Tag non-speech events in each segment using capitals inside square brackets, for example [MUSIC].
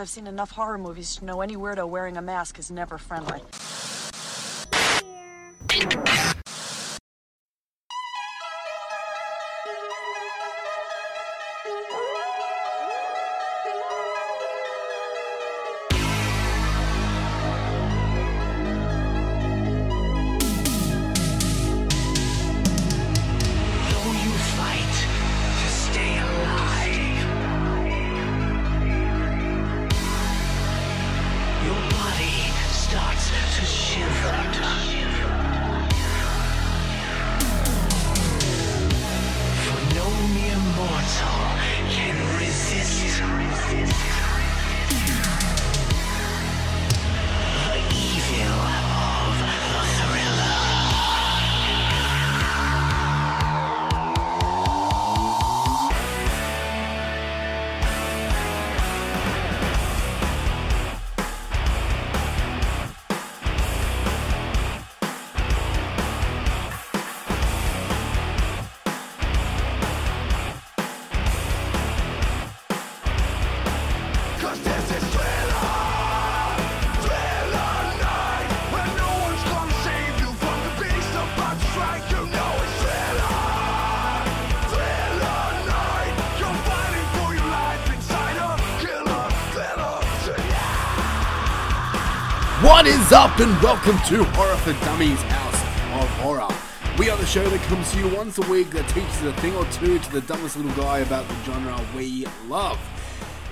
I've seen enough horror movies to know any weirdo wearing a mask is never friendly. Is up, and welcome to Horror for Dummies House of Horror. We are the show that comes to you once a week that teaches a thing or two to the dumbest little guy about the genre we love.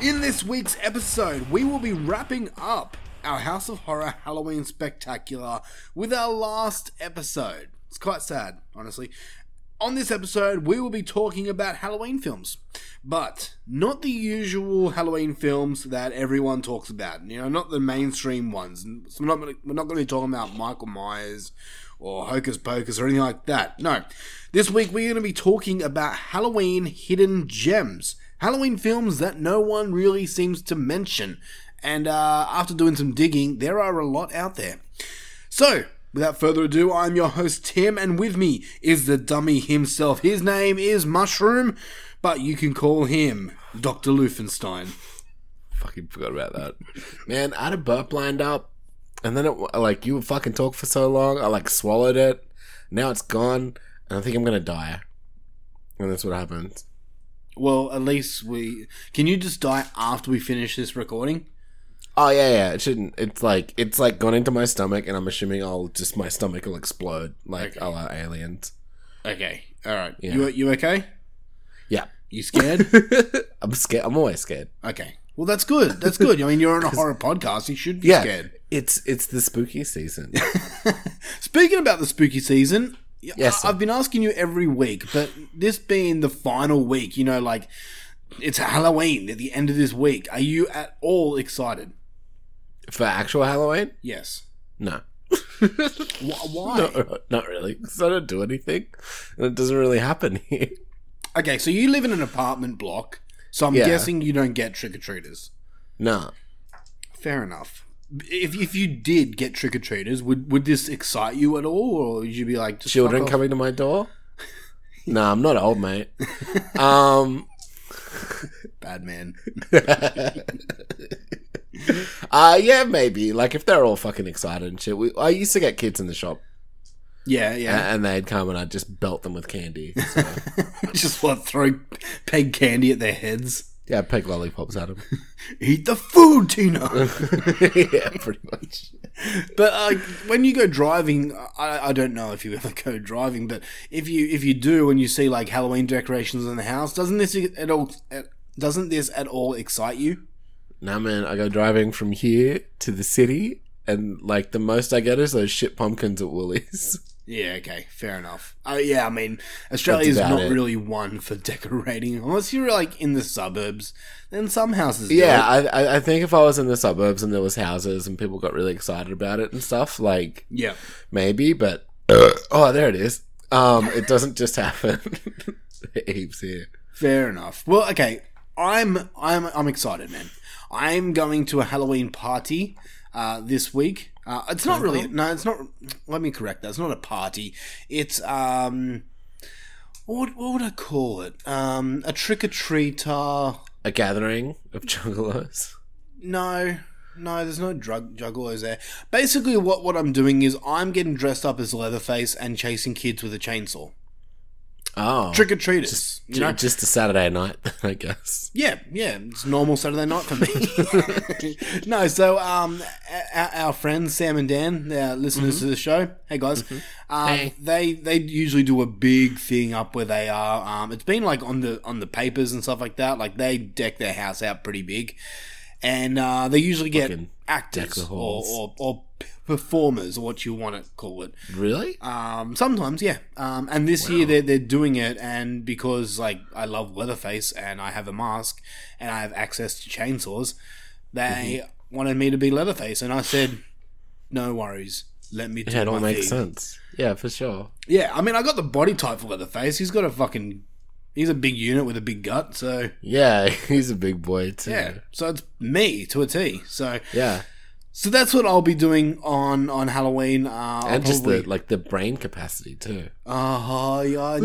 In this week's episode, we will be wrapping up our House of Horror Halloween Spectacular with our last episode. It's quite sad, honestly. On this episode, we will be talking about Halloween films, but not the usual Halloween films that everyone talks about. You know, not the mainstream ones. So we're not, we're not going to be talking about Michael Myers or Hocus Pocus or anything like that. No. This week, we're going to be talking about Halloween hidden gems. Halloween films that no one really seems to mention. And uh, after doing some digging, there are a lot out there. So, without further ado, I'm your host Tim, and with me is the dummy himself. His name is Mushroom, but you can call him Dr. Lufenstein. fucking forgot about that. Man, I had a burp lined up, and then it like you fucking talk for so long. I like swallowed it. Now it's gone, and I think I'm gonna die. And that's what happens. Well, at least we. Can you just die after we finish this recording? Oh yeah, yeah. It shouldn't. It's like it's like gone into my stomach, and I'm assuming I'll just my stomach will explode like a la aliens. Okay, alright. Yeah. You, you okay? Yeah, You scared? [LAUGHS] I'm scared. I'm always scared. okay. Well, that's good. That's good. I mean, you're on a horror podcast. You should be Yeah, scared. it's it's the spooky season. [LAUGHS] Speaking about the spooky season, Yes, I- I've been asking you every week, but this being the final week, you know, like it's Halloween at the end of this week. Are you at all excited? For actual Halloween, Yes. no. [LAUGHS] Why? [LAUGHS] No, not really. Because I don't do anything, and it doesn't really happen here. Okay, so you live in an apartment block, so I'm Yeah. guessing you don't get trick or treaters. No, Fair enough. If, if you did get trick or treaters, would would this excite you at all, or would you be like just children fuck off? coming to my door. [LAUGHS] no, I'm not old, mate. Um, Bad man. [LAUGHS] uh, yeah, maybe. Like if they're all fucking excited and shit. We, I used to get kids in the shop, Yeah, yeah. and they'd come and I'd just belt them with candy. So, [LAUGHS] just what throw peg candy at their heads. yeah, peg lollipops at them. [LAUGHS] Eat the food, Tina. yeah, pretty much. But uh, when you go driving, I, I don't know if you ever go driving, but if you if you do and you see like Halloween decorations in the house, doesn't this at all doesn't this at all excite you? Now, man, I go driving from here to the city, and like the most I get is those shit pumpkins at Woolies. [LAUGHS] Yeah, okay, fair enough. Uh, yeah, I mean, Australia's not it. really one for [LAUGHS] decorating unless you're like in the suburbs. Then some houses, do Yeah, I I think if I was in the suburbs and there was houses and people got really excited about it and stuff, like yeah. maybe, but [CLEARS THROAT] oh, there it is. Um, it doesn't just [LAUGHS] happen. Heaps here. Fair enough. Well, okay. I'm I'm I'm excited, man. I'm going to a Halloween party uh, this week. Uh, it's not really no. It's not. Let me correct that. It's not a party. It's um. What what would I call it? Um, a trick or treater. A gathering of juggalos. No, no, there's no drug juggalos there. Basically, what what I'm doing is I'm getting dressed up as Leatherface and chasing kids with a chainsaw. Oh, Trick or treaters, you know. just a Saturday night, [LAUGHS] I guess. Yeah, yeah, it's normal Saturday night for me. [LAUGHS] no, so um, our, our friends Sam and Dan, our listeners to the show, hey guys, um, Hey. they they usually do a big thing up where they are. Um, it's been like on the on the papers and stuff like that. Like they deck their house out pretty big, and uh, they usually get Fucking deck actors the or, halls. or or p- performers or what you want to call it. Really? Um, sometimes, yeah. Um, and this year they're, they're doing it, and because like I love Leatherface and I have a mask and I have access to chainsaws, they Mm-hmm. wanted me to be Leatherface, and I said, "No worries, let me do yeah, it all makes thing." sense. Yeah, for sure. Yeah, I mean, I got the body type for Leatherface. He's got a fucking, he's a big unit with a big gut, so Yeah, [LAUGHS] he's a big boy too. yeah. So it's me to a T. So Yeah. So that's what I'll be doing on on Halloween. Uh, And just the like the brain capacity too. Oh, yeah,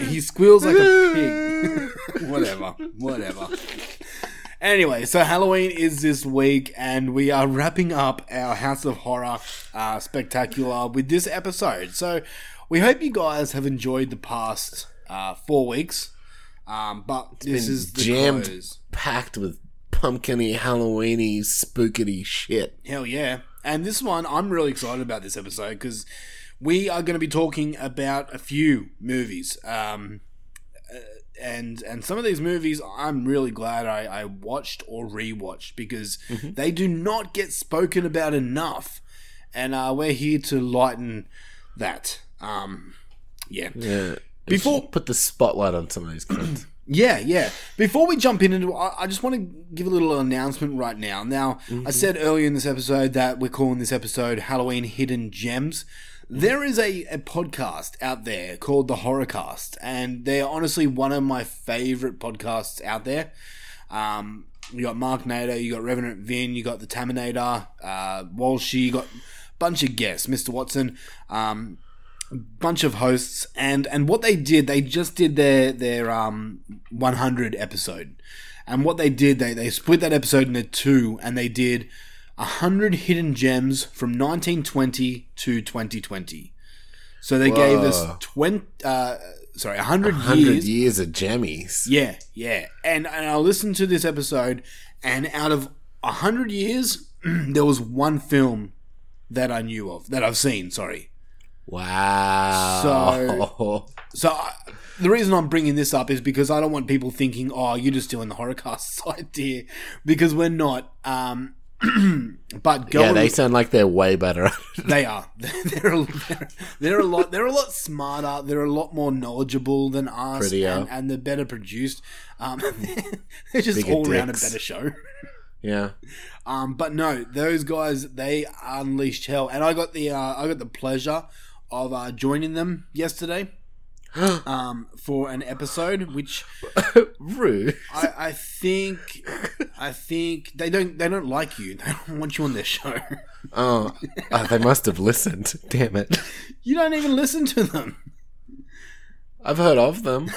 he [LAUGHS] he squeals like a pig. [LAUGHS] whatever, whatever. Anyway, so Halloween is this week, and we are wrapping up our House of Horror uh, spectacular with this episode. So we hope you guys have enjoyed the past uh, four weeks. Um, but this been is the jammed, close. packed with pumpkiny, Halloweeny, spookity shit. Hell yeah. And this one, I'm really excited about this episode because we are going to be talking about a few movies. Um, uh, and and some of these movies I'm really glad I, I watched or rewatched because they do not get spoken about enough. And uh, we're here to lighten that. Um, yeah. Yeah. Before- put the spotlight on some of these cunts. [CLEARS THROAT] Yeah, yeah. Before we jump into I I just want to give a little announcement right now. Now, I said earlier in this episode that we're calling this episode Halloween Hidden Gems. There is a, a podcast out there called The Horrorcast, and they're honestly one of my favorite podcasts out there. Um, you got Mark Nader, you got Revenant Vin, you got the Taminator, uh, Walshy, you got a bunch of guests, Mr. Watson. Um, bunch of hosts and and what they did they just did their their um 100 episode and what they did they they split that episode into two and they did 100 hidden gems from 1920 to 2020 so they gave us 20 uh sorry 100, Hundred years years of jammies. yeah, yeah. And and I listened to this episode, and out of a hundred years, [CLEARS THROAT] there was one film that I knew of that I've seen. Sorry. Wow. [LAUGHS] So I, the reason I'm bringing this up is because I don't want people thinking, "Oh, you're just doing the horrorcast [LAUGHS] idea," because we're not. Um, [CLEARS THROAT] but yeah, they sound like they're way better. they are. [LAUGHS] They're a, they're, they're a lot. They're a lot smarter. They're a lot more knowledgeable than us, Prettier. and, and they're better produced. Um, they're just Bigger all around a better show. yeah. Um, but no, those guys they unleashed hell, and I got the uh, I got the pleasure of uh, joining them yesterday [GASPS] um, for an episode, which [LAUGHS] Rude. I, I think I think they don't they don't like you. [LAUGHS] They don't want you on their show. [LAUGHS] Oh, oh, they must have listened. Damn it. You don't even listen to them. I've heard of them.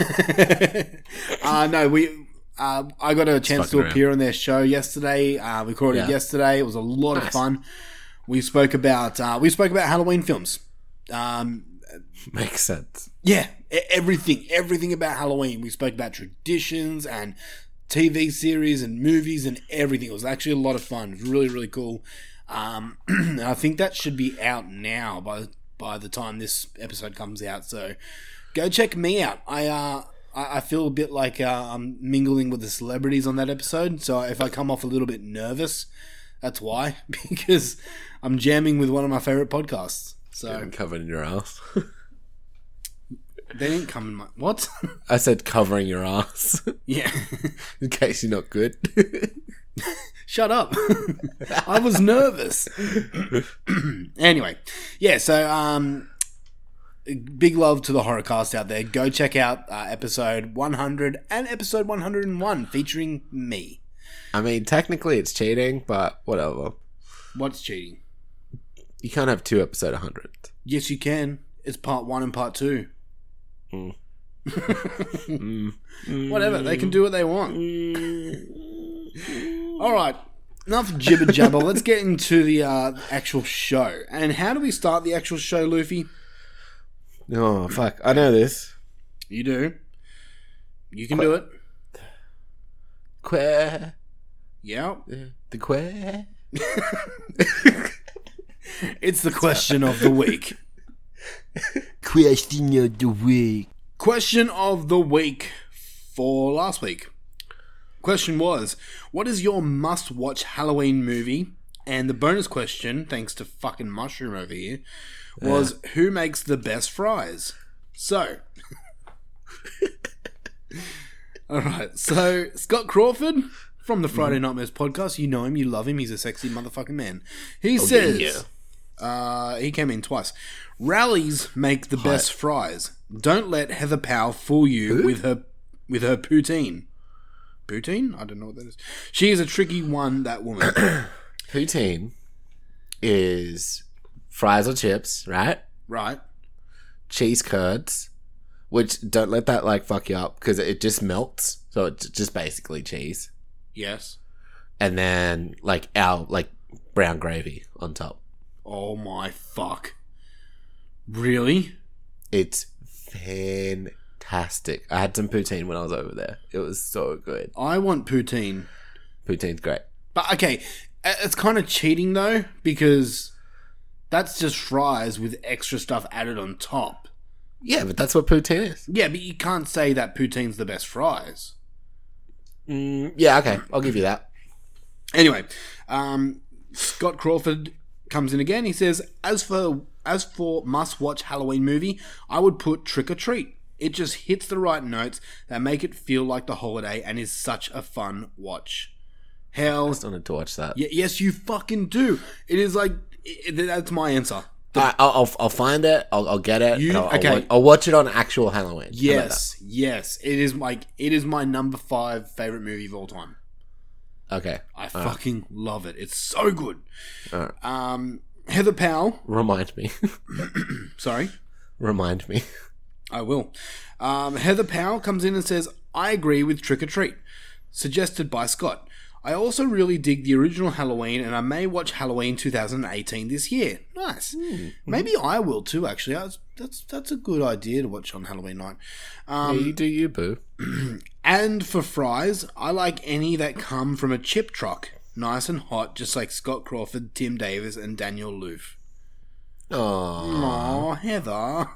uh, no, we. Uh, I got a chance to fucking appear on their show yesterday. Uh, we recorded Yeah. yesterday. It was a lot of fun. We spoke about uh, we spoke about Halloween films. Um, [LAUGHS] Makes sense. yeah, everything, everything about Halloween. We spoke about traditions and TV series and movies and everything. It was actually a lot of fun. It was really, really cool. Um, [CLEARS THROAT] and I think that should be out now by by the time this episode comes out. So go check me out. I uh, I, I feel a bit like uh, I'm mingling with the celebrities on that episode. So if I come off a little bit nervous, that's why [LAUGHS] because I'm jamming with one of my favorite podcasts. So Covered in your ass. they didn't come in my what? [LAUGHS] I said covering your ass. [LAUGHS] yeah. [LAUGHS] in case you're not good. Shut up. I was nervous. [CLEARS THROAT] anyway, yeah, so um big love to the horrorcast out there. Go check out uh, episode 100 and episode 101 featuring me. I mean, technically it's cheating, but whatever. What's cheating? You can't have two episode 100. Yes, you can. It's part 1 and part 2. Mm. [LAUGHS] Whatever, they can do what they want. All right, enough jibber jabber. Let's get into the uh, actual show. And how do we start the actual show, Luffy? Oh fuck! I know this. You do. You can do it. Que Yeah. the que. [LAUGHS] It's the question of the week. Question of the week. Question of the week for last week. Question was, what is your must watch Halloween movie? And the bonus question, thanks to fucking Mushroom over here, was who makes the best fries? So. [LAUGHS] Alright, so Scott Crawford from the Friday mm-hmm. Nightmares podcast, you know him, you love him, he's a sexy motherfucking man. He oh, says, yeah. Uh, he came in twice. Rally's make the best fries. Don't let Heather Powell fool you with her with her poutine. Poutine? I don't know what that is. She is a tricky one, that woman. [CLEARS THROAT] Poutine is fries or chips, right? right? Cheese curds, which don't let that like fuck you up because it just melts. So it's just basically cheese, Yes. and then like our like brown gravy on top. Oh my fuck. Really? It's fantastic. I had some poutine when I was over there. It was so good. I want poutine. Poutine's great. But okay, it's kind of cheating though because that's just fries with extra stuff added on top. Yeah, but that's what poutine is. Yeah, but you can't say that poutine's the best fries. Mm, yeah, okay, I'll give you that. Anyway, um, Scott Crawford comes in again. He says, "As for as for must watch Halloween movie, I would put Trick or Treat. It just hits the right notes that make it feel like the holiday and is such a fun watch. Hell, I still need to watch that. y- yes, you fucking do. It is like i i- that's my answer. I, I'll, I'll I'll find it. I'll, I'll get it. You- I'll, I'll okay. I'll watch it on actual Halloween. Yes, yes, it is like it is my number five favorite movie of all time. Okay. I fucking love it. It's so good. Alright. Um, Heather Powell. Remind me. [LAUGHS] [CLEARS THROAT] Sorry. Remind me. I will. Um, Heather Powell comes in and says, I agree with Trick or Treat, suggested by Scott. I also really dig the original Halloween, and I may watch Halloween 2018 this year. Nice. Maybe I will too. Actually, that's that's that's a good idea to watch on Halloween night. Yeah, Um, you do you, boo. [CLEARS THROAT] and for fries, I like any that come from a chip truck, nice and hot, just like Scott Crawford, Tim Davis, and Daniel Loof. Oh, Heather.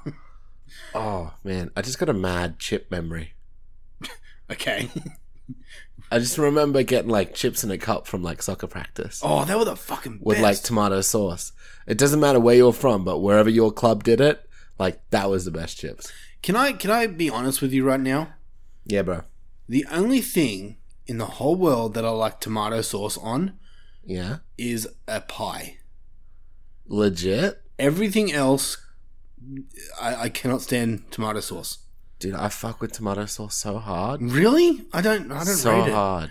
[LAUGHS] oh man, I just got a mad chip memory. [LAUGHS] okay. I just remember getting like chips in a cup from like soccer practice Oh, they were the fucking with best. like tomato sauce. It doesn't matter where you're from, but wherever your club did it, like that was the best chips. Can I can I be honest with you right now? Yeah, bro. The only thing in the whole world that I like tomato sauce on Yeah, is a pie. legit, Everything else, I, I cannot stand tomato sauce. dude. I fuck with tomato sauce so hard, Really? I don't. I don't so rate it. hard.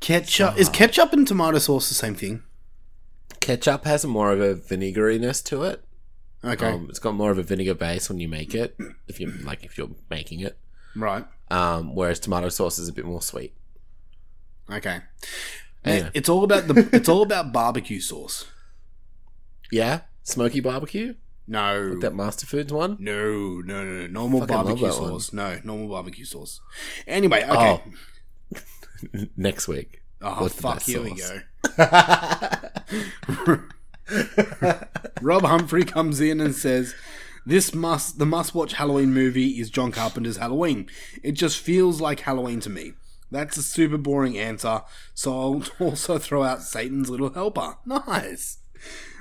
Ketchup is ketchup and tomato sauce the same thing? Ketchup has more of a vinegariness to it. Okay, Um, it's got more of a vinegar base when you make it, if you like, if you're making it. right. Um, whereas tomato sauce is a bit more sweet. Okay. Anyway. It's all about the. It's all about barbecue sauce. Yeah, smoky barbecue, No. that Master Foods one. no, no, no, no. Normal barbecue that one. sauce. No, normal barbecue sauce. Anyway, okay. [LAUGHS] Next week. Oh, fuck, here we go. [LAUGHS] [LAUGHS] [LAUGHS] Rob Humphrey comes in and says, "This must the must-watch Halloween movie is John Carpenter's Halloween. It just feels like Halloween to me." That's a super boring answer, so I'll [LAUGHS] also throw out Satan's Little Helper. [LAUGHS] Nice.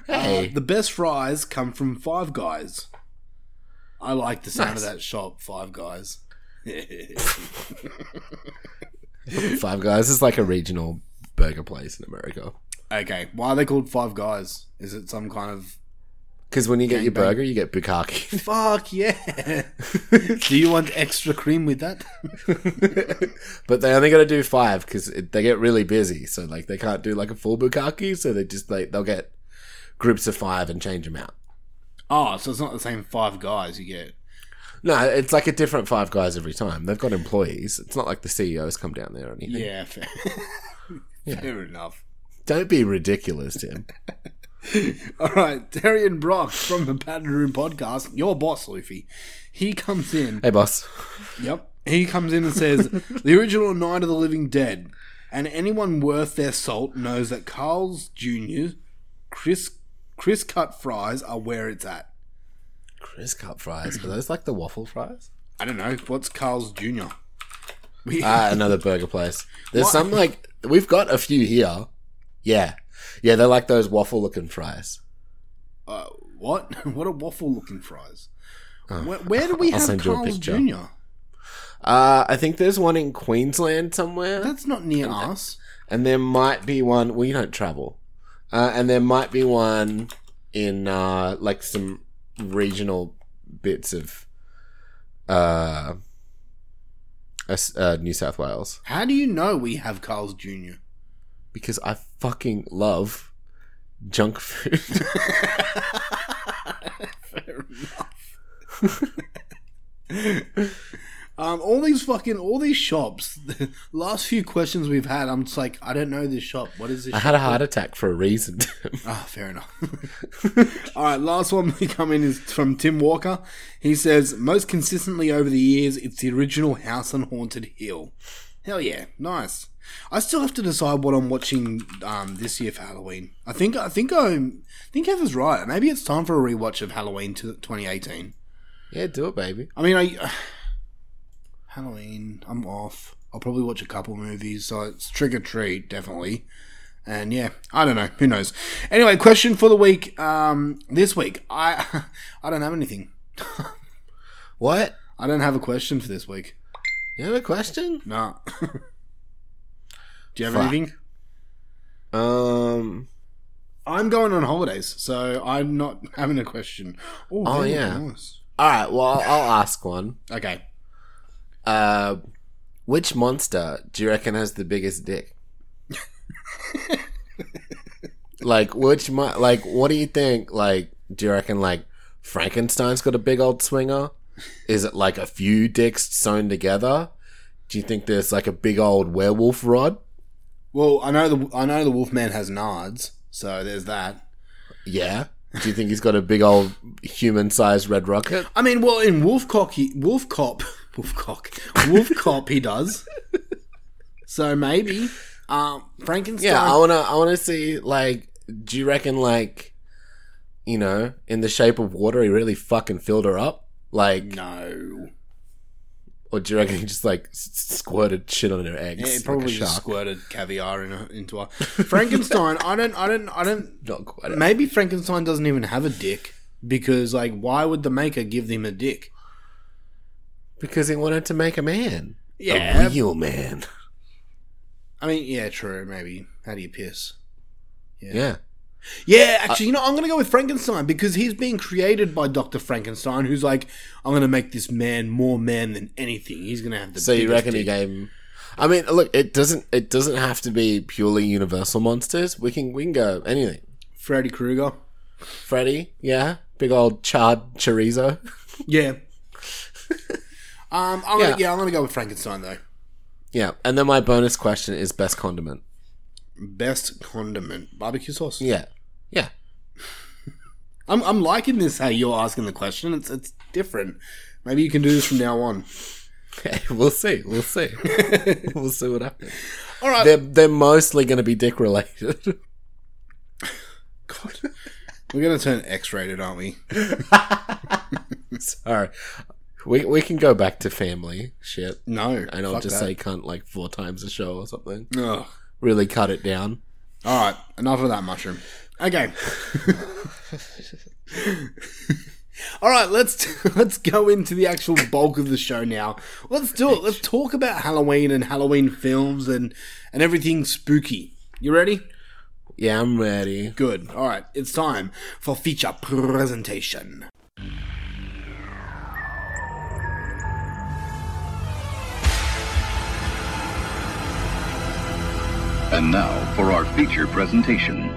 Hey, Uh, the best fries come from Five Guys. I like the sound Nice. of that shop, Five Guys. Five Guys is like a regional burger place in America. Okay, why are they called Five Guys? Is it some kind of Because when you get your Gangbang. burger, you get bukkake. [LAUGHS] [LAUGHS] Fuck yeah. do you want extra cream with that? [LAUGHS] but they only got to do five because they get really busy. So like they can't do like a full bukkake. So they just like they'll get groups of five and change them out. oh, so it's not the same five guys you get. No, it's like a different five guys every time. They've got employees. It's not like the CEOs come down there or anything. Yeah, fair. fair enough. Don't be ridiculous, Tim. [LAUGHS] All right, Darian Brock from the Pattern Room podcast, your boss, Luffy. He comes in. hey, boss. Yep. He comes in and says, The original Night of the Living Dead. And anyone worth their salt knows that Carl's Jr. criss criss cut fries are where it's at. criss cut fries. Are those like the waffle fries? I don't know. What's Carl's Jr.? Ah, another burger place. There's What? some like we've got a few here. Yeah, yeah, they're like those waffle looking fries. uh, what? [LAUGHS] What are waffle looking fries? where, where do we Oh, I'll have send you a Carl's. Jr.? Uh, I think there's one in Queensland somewhere, That's not near us. and there might be one. Well, you don't travel, uh, and there might be one in uh, like some regional bits of uh, uh, New South Wales How do you know we have Carl's Jr.? Because I fucking love junk food. [LAUGHS] Fair enough. um, all these fucking all these shops. The [LAUGHS] last few questions we've had, I'm just like, I don't know this shop. What is this? I had a heart attack for a reason. Ah, fair enough. [LAUGHS] All right, last one we come in is from Tim Walker. He says, most consistently over the years, it's the original House on Haunted Hill. Hell yeah, nice. I still have to decide what I'm watching um, this year for Halloween. I think I think I, I think Heather's right. Maybe it's time for a rewatch of Halloween to 2018. yeah, do it, baby. I mean, I [SIGHS] Halloween. I'm off. I'll probably watch a couple movies. So it's trick or treat, definitely. And yeah, I don't know. Who knows? Anyway, question for the week. Um, this week, I [LAUGHS] I don't have anything. What? I don't have a question for this week. You have a question? Nah. [LAUGHS] Do you have Fuck. anything? Um. I'm going on holidays, so I'm not having a question. Oh, very yeah. nice. All right. Well, I'll, I'll ask one. Okay. Uh, which monster do you reckon has the biggest dick? [LAUGHS] like which mo- like what do you think? Like, do you reckon like Frankenstein's got a big old swinger? Is it like a few dicks sewn together? Do you think there's like a big old werewolf rod? Well, I know the I know the Wolfman has nards, so there's that. Yeah. Do you think he's got a big old human-sized red rocket? I mean, well, in Wolfcock, he, Wolf Cop, [LAUGHS] Wolf Cock, Wolf Cop, he does. So maybe, um, Frankenstein. Yeah, I wanna I wanna see like do you reckon like you know, in the shape of water he really fucking filled her up? Like no, or do you reckon he just like squirted shit on her eggs? yeah, he like probably a just shark? squirted caviar in into her. Frankenstein. I don't. I don't. I don't. [LAUGHS] Not quite. Maybe Frankenstein doesn't even have a dick because, like, why would the maker give him a dick? Because he wanted to make a man. Yeah. A real man. I mean, yeah, true. Maybe. How do you piss? Yeah. Yeah, actually, you know, I'm going to go with Frankenstein because he's being created by Dr. Frankenstein, who's like, I'm going to make this man more man than anything. He's going to have the So you reckon he gave him I mean, look, it doesn't it doesn't have to be purely universal monsters. We can we can go anything. Freddy Krueger? Freddy, yeah. Big old charred chorizo. [LAUGHS] Yeah. um, I'm Yeah. Gonna, yeah, I'm going to go with Frankenstein, though. Yeah. And then my bonus question is best condiment. Best condiment. Barbecue sauce. Yeah. Yeah. [LAUGHS] I'm, I'm liking this, how you're asking the question. It's, it's different. Maybe you can do this from now on. Okay, [LAUGHS] we'll see. We'll see. [LAUGHS] we'll see what happens. All right. They're they're mostly going to be dick related. God. We're going to turn X rated, aren't we? Sorry. We we can go back to family shit. No. And I'll just that. say cunt like four times a show or something. Ugh. Really cut it down. All right, enough of that mushroom. Okay. [LAUGHS] All right, let's let's go into the actual bulk of the show now. Let's do it. Let's talk about Halloween and Halloween films and and everything spooky. You ready? Yeah, I'm ready. Good. All right, it's time for feature presentation. And now for our feature presentation.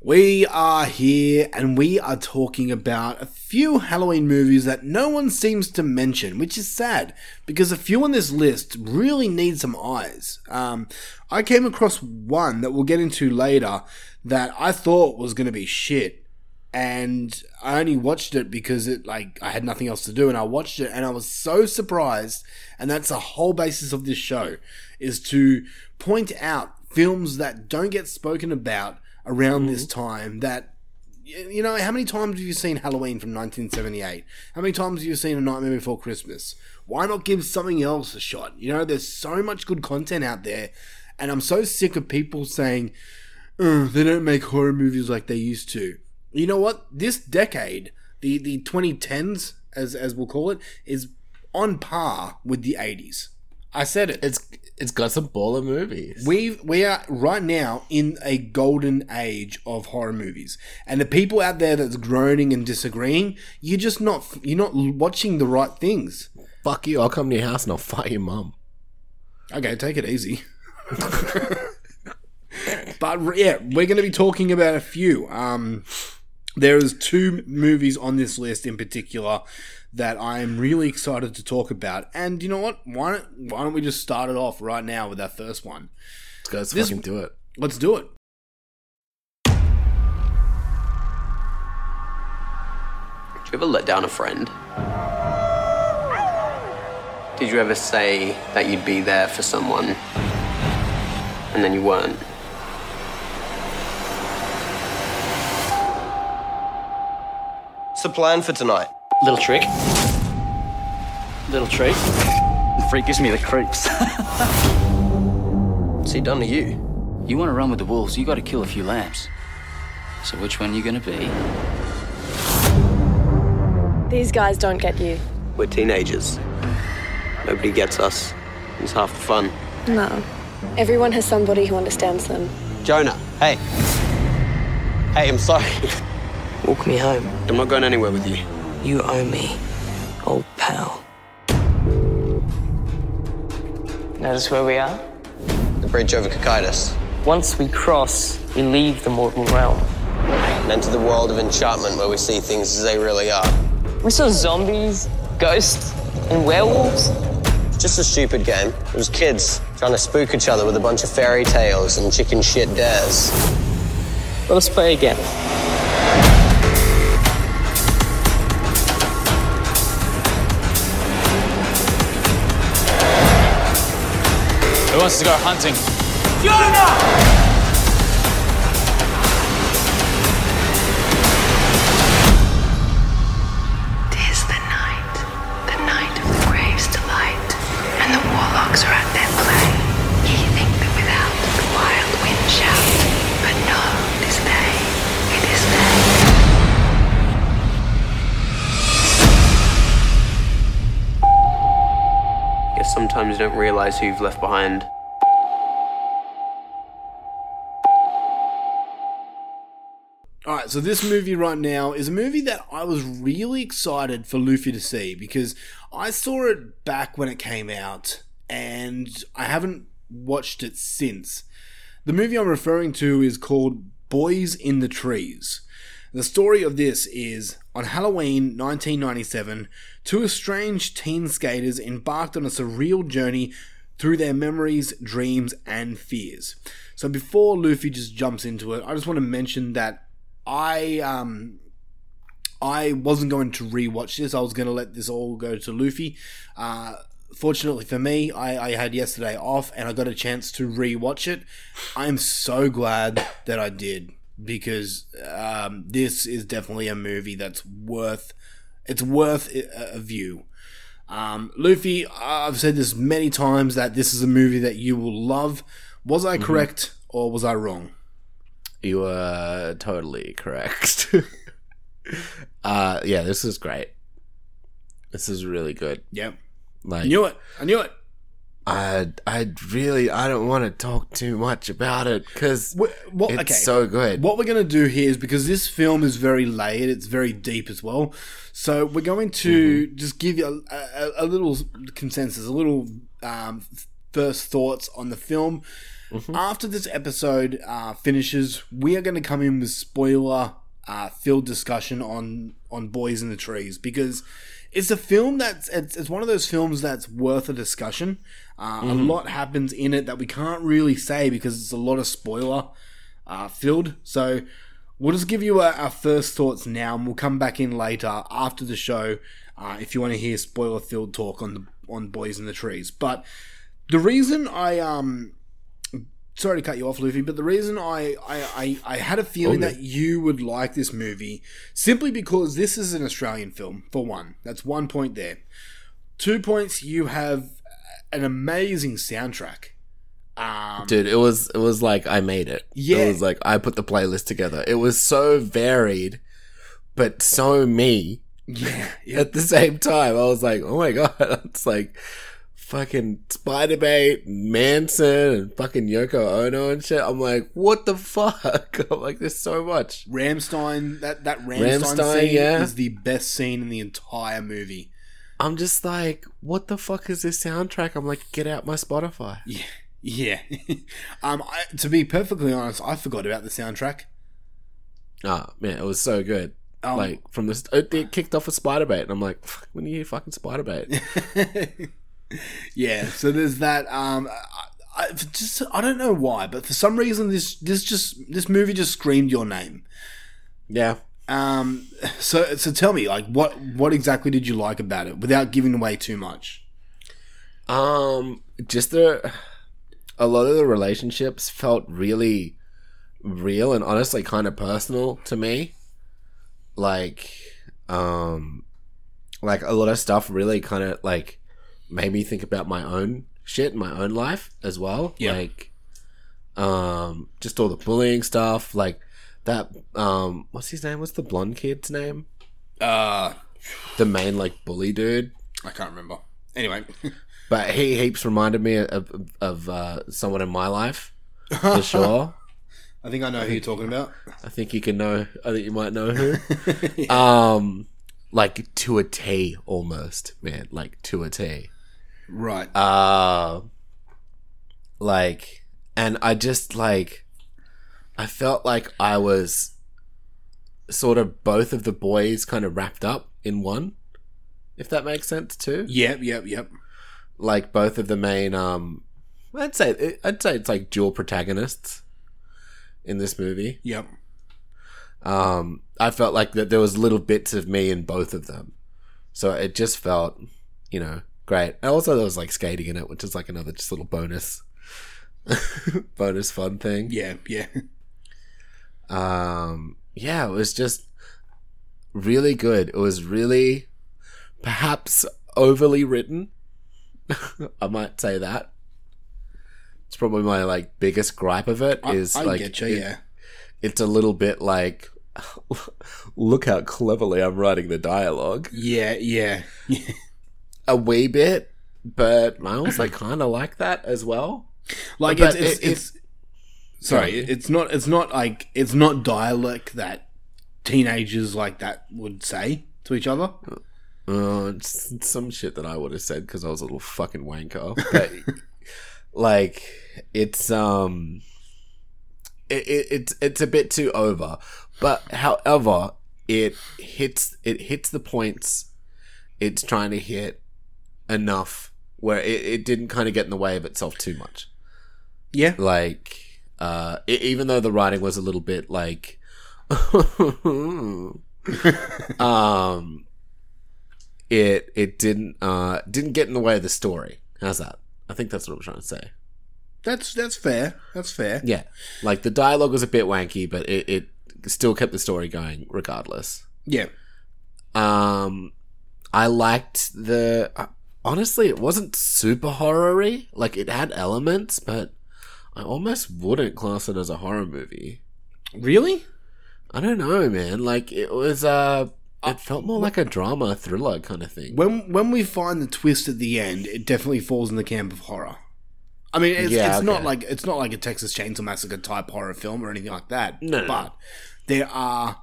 We are here and we are talking about a few Halloween movies that no one seems to mention, which is sad because a few on this list really need some eyes. Um, I came across one that we'll get into later that I thought was going to be shit, and I only watched it because it like I had nothing else to do, and I watched it and I was so surprised. And that's the whole basis of this show is to point out films that don't get spoken about around this mm-hmm. time that you know how many times have you seen halloween from 1978 how many times have you seen a nightmare before christmas? Why not give something else a shot? You know there's so much good content out there and i'm so sick of people saying uh, they don't make horror movies like they used to you know what this decade the the 2010s as as we'll call it is on par with the 80s i said it It's it's got some baller movies. we we are right now in a golden age of horror movies, and the people out there that's groaning and disagreeing, you're just not you're not watching the right things. Fuck you! I'll come to your house and I'll fight your mum. Okay, take it easy. [LAUGHS] but yeah, we're going to be talking about a few. Um, there is two movies on this list in particular that I'm really excited to talk about. And you know what? Why don't why don't we just start it off right now with our first one? Let's go. Let's This- fucking do it. Let's do it. Did you ever let down a friend? Did you ever say that you'd be there for someone and then you weren't? What's the plan for tonight? Little trick. Little treat. The freak gives me the creeps. [LAUGHS] What's he done to you? you want to run with the wolves, you got to kill a few lambs. So which one are you going to be? These guys don't get you. We're teenagers. Nobody gets us. It's half the fun. No. Everyone has somebody who understands them. Jonah, Hey. Hey, I'm sorry. [LAUGHS] Walk me home. I'm not going anywhere with you. You owe me, old pal. Notice where we are? The bridge over Cocytus. Once we cross, we leave the mortal realm. And enter the world of enchantment where we see things as they really are. We saw zombies, ghosts, and werewolves. Just a stupid game. It was kids trying to spook each other with a bunch of fairy tales and chicken shit dares. Let us play again. Who wants to go hunting? Sometimes you don't realize who you've left behind. All right, so this movie right now is a movie that I was really excited for Luffy to see because I saw it back when it came out and I haven't watched it since. The movie I'm referring to is called Boys in the Trees. The story of this is on Halloween 1997, two estranged teen skaters embarked on a surreal journey through their memories, dreams, and fears. So before Luffy just jumps into it, I just want to mention that I um I wasn't going to rewatch this. I was going to let this all go to Luffy. Uh, fortunately for me, I, I had yesterday off and I got a chance to rewatch it. I'm so glad that I did because um, this is definitely a movie that's worth it's worth a, view. Um, Luffy, I've said this many times that this is a movie that you will love. Was I correct or was I wrong? You are totally correct. [LAUGHS] uh, yeah, this is great. This is really good. Yep. Like, I knew it. I knew it. I, I really, I don't want to talk too much about it because it's okay. so good. What we're going to do here is because this film is very layered, it's very deep as well. So we're going to just give you a, a, a little consensus, a little um, first thoughts on the film. After this episode uh, finishes, we are going to come in with spoiler uh, filled discussion on on Boys in the Trees because it's a film that's it's, it's one of those films that's worth a discussion. Uh, A Mhm. lot happens in it that we can't really say because it's a lot of spoiler uh, filled. So we'll just give you our, our first thoughts now, and we'll come back in later after the show uh, if you want to hear spoiler filled talk on the on Boys in the Trees. But the reason I um sorry to cut you off, Luffy, but the reason I I, I, I had a feeling that you would like this movie simply because this is an Australian film. For one, that's one point there. Two points, you have an amazing soundtrack. Um, Dude, it was it was like I made it. Yeah. It was like I put the playlist together. It was so varied, but so me. Yeah. [LAUGHS] At the same time, I was like, oh my god, [LAUGHS] it's like fucking Spiderbait, Manson, and fucking Yoko Ono and shit. I'm like, what the fuck? [LAUGHS] I'm like, there's so much. Rammstein, that that Rammstein, Rammstein, scene yeah. is the best scene in the entire movie. I'm just like, what the fuck is this soundtrack? I'm like, get out my Spotify. [LAUGHS] Yeah, yeah. [LAUGHS] um, I, to be perfectly honest, I forgot about the soundtrack. Oh man, it was so good. Um, like from this, it, it kicked off a Spiderbait, and I'm like, fuck, when are you fucking Spiderbait? [LAUGHS] yeah, so there's that. Um, I, I just I don't know why, but for some reason this this just this movie just screamed your name. yeah. Um, so so tell me, like, what what exactly did you like about it without giving away too much? Um, just the a lot of the relationships felt really real and honestly kind of personal to me. Like, um, like a lot of stuff really kind of like made me think about my own shit, my own life as well. Yeah. Like, um, just all the bullying stuff, like that. Um, what's his name? What's the blonde kid's name? Uh, The main like bully dude. I can't remember. Anyway, [LAUGHS] But he heaps reminded me of of, of uh, someone in my life for [LAUGHS] sure. I think I know who you're talking about. I think you can know. I think you might know who. [LAUGHS] Um, like to a T, almost, man. Like to a T. Right. Uh, like, and I just like, I felt like I was sort of both of the boys kind of wrapped up in one. If that makes sense too. Yep, yep, yep. like both of the main um i'd say i'd say it's like dual protagonists in this movie Yep. um i felt like that there was little bits of me in both of them so it just felt you know great and also there was like skating in it which is like another just little bonus [LAUGHS] bonus fun thing Yeah, yeah. Um yeah it was just really good. It was really perhaps overly written. [LAUGHS] I might say that. It's probably my like biggest gripe of it is I- I like getcha, it- yeah. it's a little bit like [LAUGHS] look how cleverly i'm writing the dialogue. Yeah, yeah. a wee bit but i also kind of like that as well. Like it's it's, it- it- it's sorry, it's not it's not like it's not dialect that teenagers like that would say to each other. Uh, it's it's some shit that I would have said because I was a little fucking wanker. But [LAUGHS] like, it's um, it, it, it's it's a bit too over. But however, it hits it hits the points it's trying to hit enough where it, it didn't kind of get in the way of itself too much. Yeah. Like, uh, e even though the writing was a little bit like, [LAUGHS] um, it it didn't uh didn't get in the way of the story. How's that? I think that's what I'm trying to say. That's that's fair. That's fair. Yeah, like the dialogue was a bit wanky, but it, it still kept the story going regardless. Yeah. Um, I liked the. Uh, honestly, it wasn't super horror-y. Like it had elements, but I almost wouldn't class it as a horror movie. Really? I don't know, man. Like it was. Uh, it felt more like a drama thriller kind of thing. When when we find the twist at the end, it definitely falls in the camp of horror. I mean, it's, Yeah, it's not like it's not like a Texas Chainsaw Massacre type horror film or anything like that. No, but there are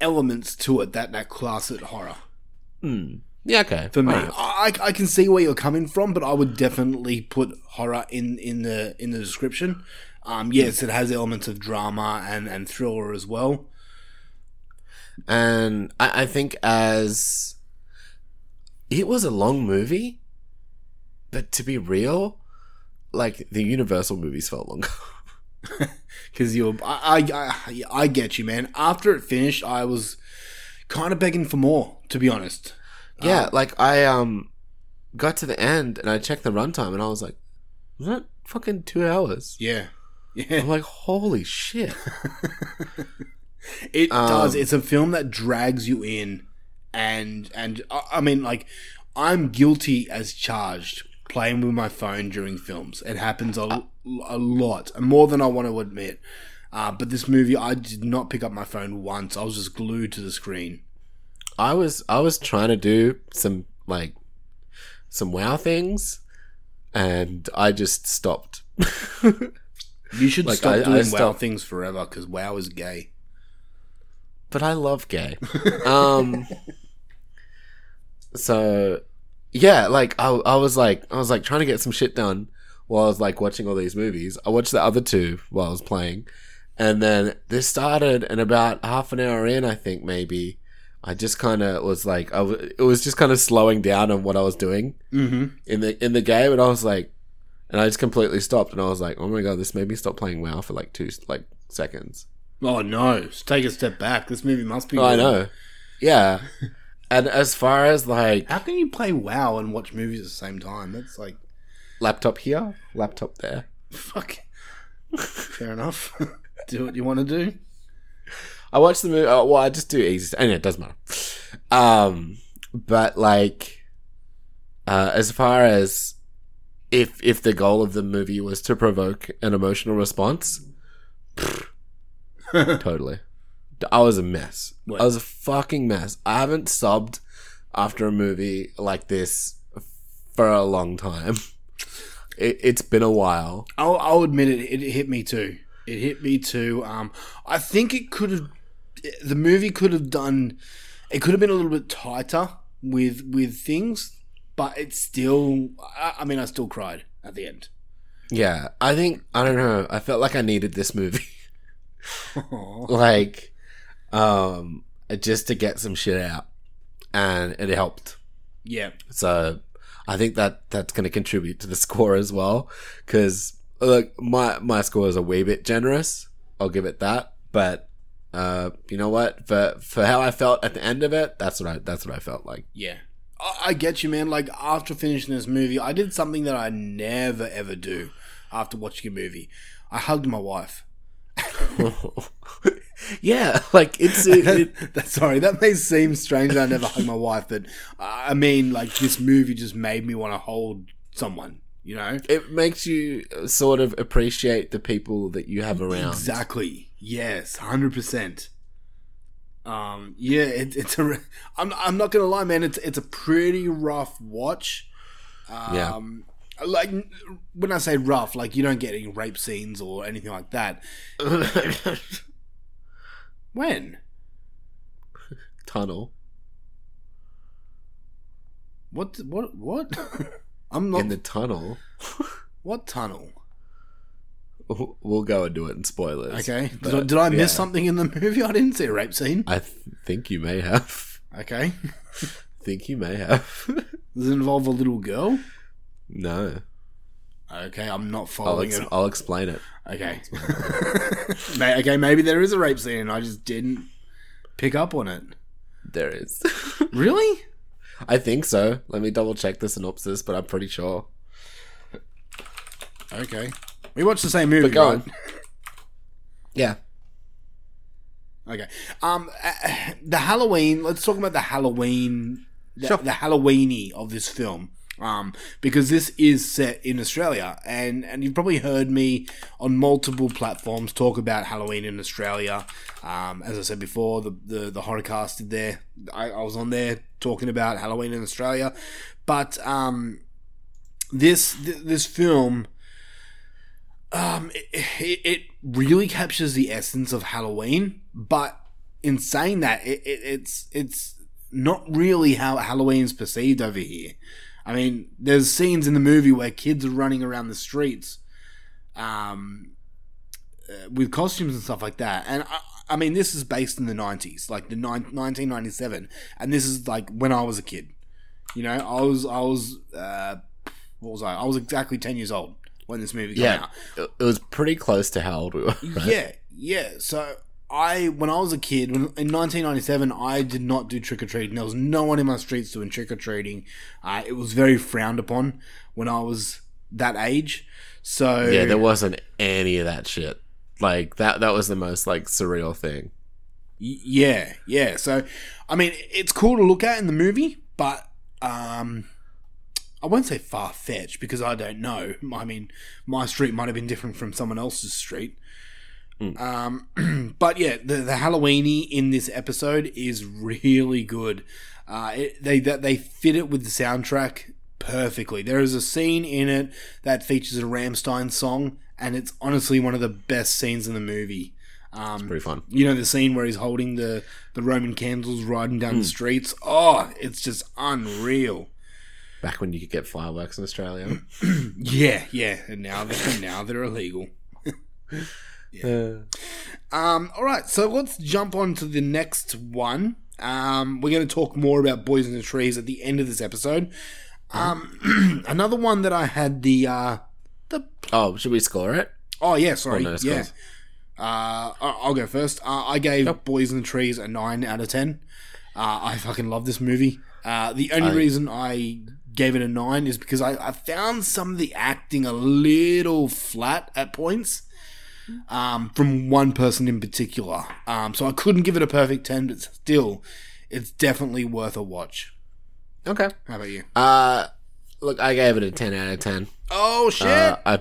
elements to it that that class it horror. Hmm. Yeah, okay. For me. I, I can see where you're coming from, but I would definitely put horror in, in the in the description. Um, yes, it has elements of drama and, and thriller as well. and I, I think as it was a long movie, but to be real, like the Universal movies felt longer. [LAUGHS] [LAUGHS] because you're I, I I I get you man after it finished i was kind of begging for more to be honest Yeah, Um, like I um got to the end and I checked the runtime and I was like, was that fucking two hours? yeah. Yeah. I'm like, holy shit. [LAUGHS] it Um, does it's a film that drags you in and and I, I mean like i'm guilty as charged playing with my phone during films. It happens a, a lot and more than i want to admit. Uh, but this movie i did not pick up my phone once. I was just glued to the screen I was I was trying to do some like some wow things and I just stopped. you should [LAUGHS] Like, stop I- I doing wow things forever because wow is gay but I love gay. [LAUGHS] Um so yeah, like I I was like I was like trying to get some shit done while I was like watching all these movies. I watched the other two while I was playing. And then this started and about half an hour in, I think maybe I just kind of was like I w- it was just kind of slowing down on what I was doing mm-hmm. in the in the game and I was like and I just completely stopped and I was like, "Oh my god, this made me stop playing WoW for like 2 like seconds." oh no take a step back this movie must be Oh, I know. Yeah. [LAUGHS] and as far as like How can you play WoW and watch movies at the same time? That's like laptop here, laptop there. fuck. [LAUGHS] Fair enough. [LAUGHS] do what you want to do. I watched the movie. Oh, well, I just do easy. Anyway, it doesn't matter. Um, but like, uh, as far as if if the goal of the movie was to provoke an emotional response, [LAUGHS] totally. I was a mess. What? I was a fucking mess. I haven't sobbed after a movie like this for a long time. It, it's been a while. I'll, I'll admit it, it. hit me too. It hit me too. Um, I think it could have. The movie could have done. It could have been a little bit tighter with with things, but it's still. I, I mean, I still cried at the end. Yeah, I think I don't know. I felt like I needed this movie. [LAUGHS] [LAUGHS] like um just to get some shit out and it helped Yeah. so i think that that's going to contribute to the score as well because look my my score is a wee bit generous i'll give it that but uh you know what for for how i felt at the end of it that's what i that's what i felt like Yeah. I, I get you, man. Like, after finishing this movie, I did something that I never, ever do after watching a movie. I hugged my wife. [LAUGHS] yeah like it's it, [LAUGHS] that, sorry, that may seem strange that I never hug my wife, but uh, I mean, like, this movie just made me want to hold someone, you know? it makes you sort of appreciate the people that you have around Exactly. Yes, 100%. Um, yeah, it, it's a. [LAUGHS] I'm, I'm not gonna lie, man. It's it's a pretty rough watch. Um, Yeah. Like when I say rough, like you don't get any rape scenes or anything like that. [LAUGHS] When? tunnel What? What? What? [LAUGHS] I'm not. in the tunnel what tunnel? [LAUGHS] We'll go and do it in spoilers. Okay. Did, I, did I miss yeah. something in the movie? I didn't see a rape scene. I th- think you may have. Okay. [LAUGHS] think you may have. [LAUGHS] Does it involve a little girl? no. Okay, I'm not I'll, following ex- it. I'll explain it. Okay. May- okay, maybe there is a rape scene and I just didn't pick up on it. There is. Really? I think so. Let me double check the synopsis, but I'm pretty sure. Okay. We watched the same movie, But go right? on. Yeah. Okay. Um, uh, the Halloween. Let's talk about the Halloween, the, Sure. the Halloweeny of this film. Um, because this is set in Australia, and and you've probably heard me on multiple platforms talk about Halloween in Australia. Um, as I said before, the the the horrorcast did there. I, I was on there talking about Halloween in Australia, but um, this th- this film um, it, it, really captures the essence of Halloween, but in saying that, it, it, it's it's not really how Halloween's perceived over here. I mean, there's scenes in the movie where kids are running around the streets, um, uh, with costumes and stuff like that. And I, I mean, this is based in the nineties, like the nine, 1997, and this is like when I was a kid. You know, I was I was uh, what was I? I was exactly ten years old when this movie came Yeah, out. it was pretty close to how old we were. right? Yeah, yeah. So I, when I was a kid, when, in 1997, I did not do trick or treating. There was no one in my streets doing trick or treating. Uh, it was very frowned upon when I was that age. So yeah, there wasn't any of that shit. Like that. That was the most like surreal thing. Yeah, yeah. So, I mean, it's cool to look at in the movie, but um, I won't say far fetched because I don't know. I mean, my street might have been different from someone else's street. Um, [CLEARS THROAT] but yeah, the the Halloweeny in this episode is really good. Uh, it, they that they fit it with the soundtrack perfectly. There is a scene in it that features a Rammstein song, and it's honestly one of the best scenes in the movie. Um, Pretty fun. you know the scene where he's holding the the Roman candles riding down the streets. Oh, it's just unreal. Back when you could get fireworks in Australia. [CLEARS THROAT] Yeah, yeah. And now they're [LAUGHS] now they're illegal. [LAUGHS] Uh, Um, all right, so let's jump on to the next one. Um, we're going to talk more about Boys in the Trees at the end of this episode. Um, [CLEARS THROAT] another one that I had the uh, the oh, should we score it? oh yeah, sorry, no, yeah. Uh, I'll go first. Uh, I gave Boys in the Trees a nine out of ten. Uh, I fucking love this movie. Uh, the only I- reason I gave it a nine is because I, I found some of the acting a little flat at points um, from one person in particular. Um, so I couldn't give it a perfect 10, but still, it's definitely worth a watch. Okay. How about you? Uh, look, I gave it a ten out of ten. Oh, shit! Uh, I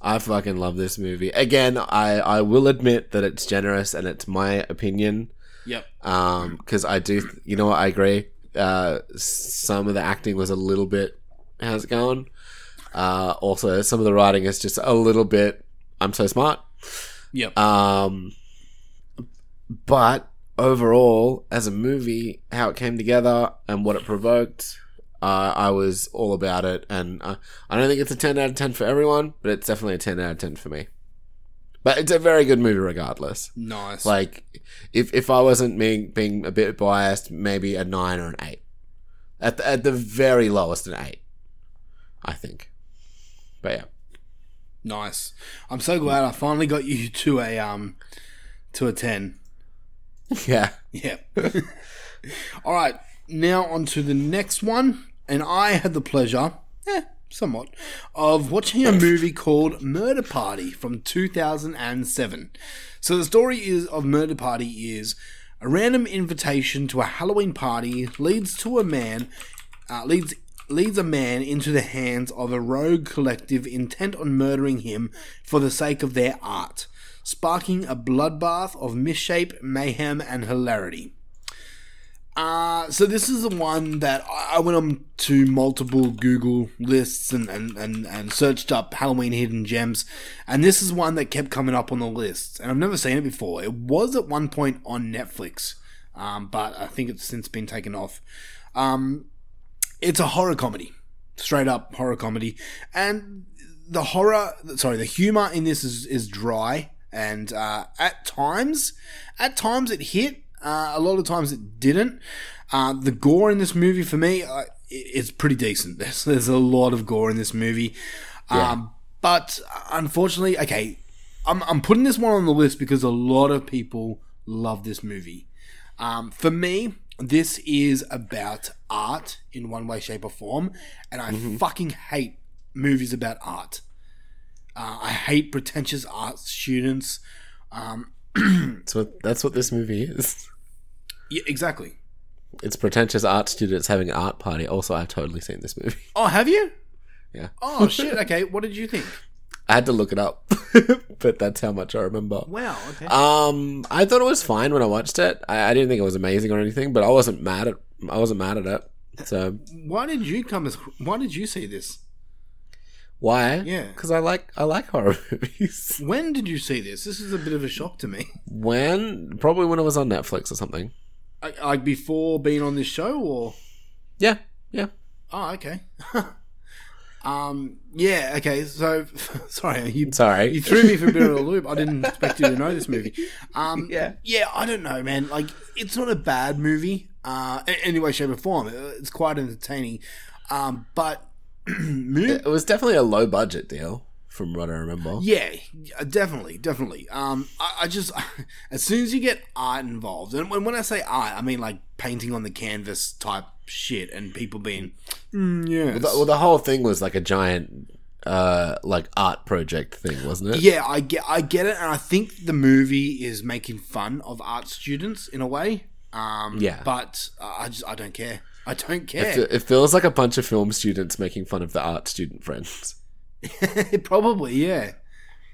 I fucking love this movie. Again, I I will admit that it's generous and it's my opinion. yep. Um, because I do, th- you know what? I agree. Uh, some of the acting was a little bit. How's it going? Uh, also some of the writing is just a little bit. I'm so smart. Yep. Um, but overall, as a movie, how it came together and what it provoked, uh, I was all about it. And uh, I don't think it's a 10 out of 10 for everyone, but it's definitely a 10 out of 10 for me. But it's a very good movie regardless. nice. Like, if if I wasn't being being a bit biased, maybe a nine or an eight. At the, at the very lowest, an eight. I think. But yeah. nice. I'm so glad I finally got you to a um to a 10. [LAUGHS] Yeah. Yeah. [LAUGHS] All right. Now on to the next one. And I had the pleasure, eh, somewhat, of watching a movie called Murder Party from 2007. So the story is of Murder Party is a random invitation to a Halloween party leads to a man uh, leads leads a man into the hands of a rogue collective intent on murdering him for the sake of their art, sparking a bloodbath of misshape, mayhem, and hilarity. Uh, so this is the one that I went on to multiple Google lists and, and, and, and searched up Halloween hidden gems, and this is one that kept coming up on the list, and I've never seen it before. It was at one point on Netflix, um, but I think it's since been taken off. Um, it's a horror comedy, straight up horror comedy, and the horror, sorry, the humor in this is is dry, and uh, at times, at times it hit. Uh, a lot of times it didn't. Uh, the gore in this movie for me uh, is pretty decent. [LAUGHS] There's, there's a lot of gore in this movie, um, but unfortunately, okay, I'm I'm putting this one on the list because a lot of people love this movie. Um, for me, this is about art in one way, shape, or form, and I fucking hate movies about art. Uh, I hate pretentious art students. Um, [CLEARS THROAT] So that's what this movie is. [LAUGHS] yeah, exactly. It's pretentious art students having an art party. Also, I've totally seen this movie. [LAUGHS] Oh, have you? Yeah. Oh [LAUGHS] shit. Okay, what did you think? I had to look it up, [LAUGHS] but that's how much I remember. Wow. Okay. Um, I thought it was fine when I watched it. I, I didn't think it was amazing or anything, but I wasn't mad at. I wasn't mad at it. So why did you come? As, why did you see this? why? Yeah. because I like I like horror movies. When did you see this? This is a bit of a shock to me. When probably when it was on Netflix or something. Like, before being on this show, or Yeah, yeah. oh, okay. [LAUGHS] Um, yeah, okay, so [LAUGHS] sorry, you Sorry. you threw me for a bit of a loop. I didn't expect you to know this movie. Um, [LAUGHS] Yeah. yeah, I don't know, man. Like, it's not a bad movie, uh, in any way, shape, or form. It's quite entertaining, um, but [CLEARS THROAT] It was definitely a low budget deal, from what I remember. Yeah, yeah, definitely, definitely. Um, I, I just [LAUGHS] as soon as you get art involved, and when, when I say art, I mean like painting on the canvas type shit, and people being, mm, yes. Well the, well, the whole thing was like a giant, uh, like art project thing, wasn't it? yeah, I get, I get it, and I think the movie is making fun of art students in a way. Um, Yeah. but uh, I just, I don't care. I don't care. fe- it feels like a bunch of film students making fun of the art student friends. [LAUGHS] Probably, yeah.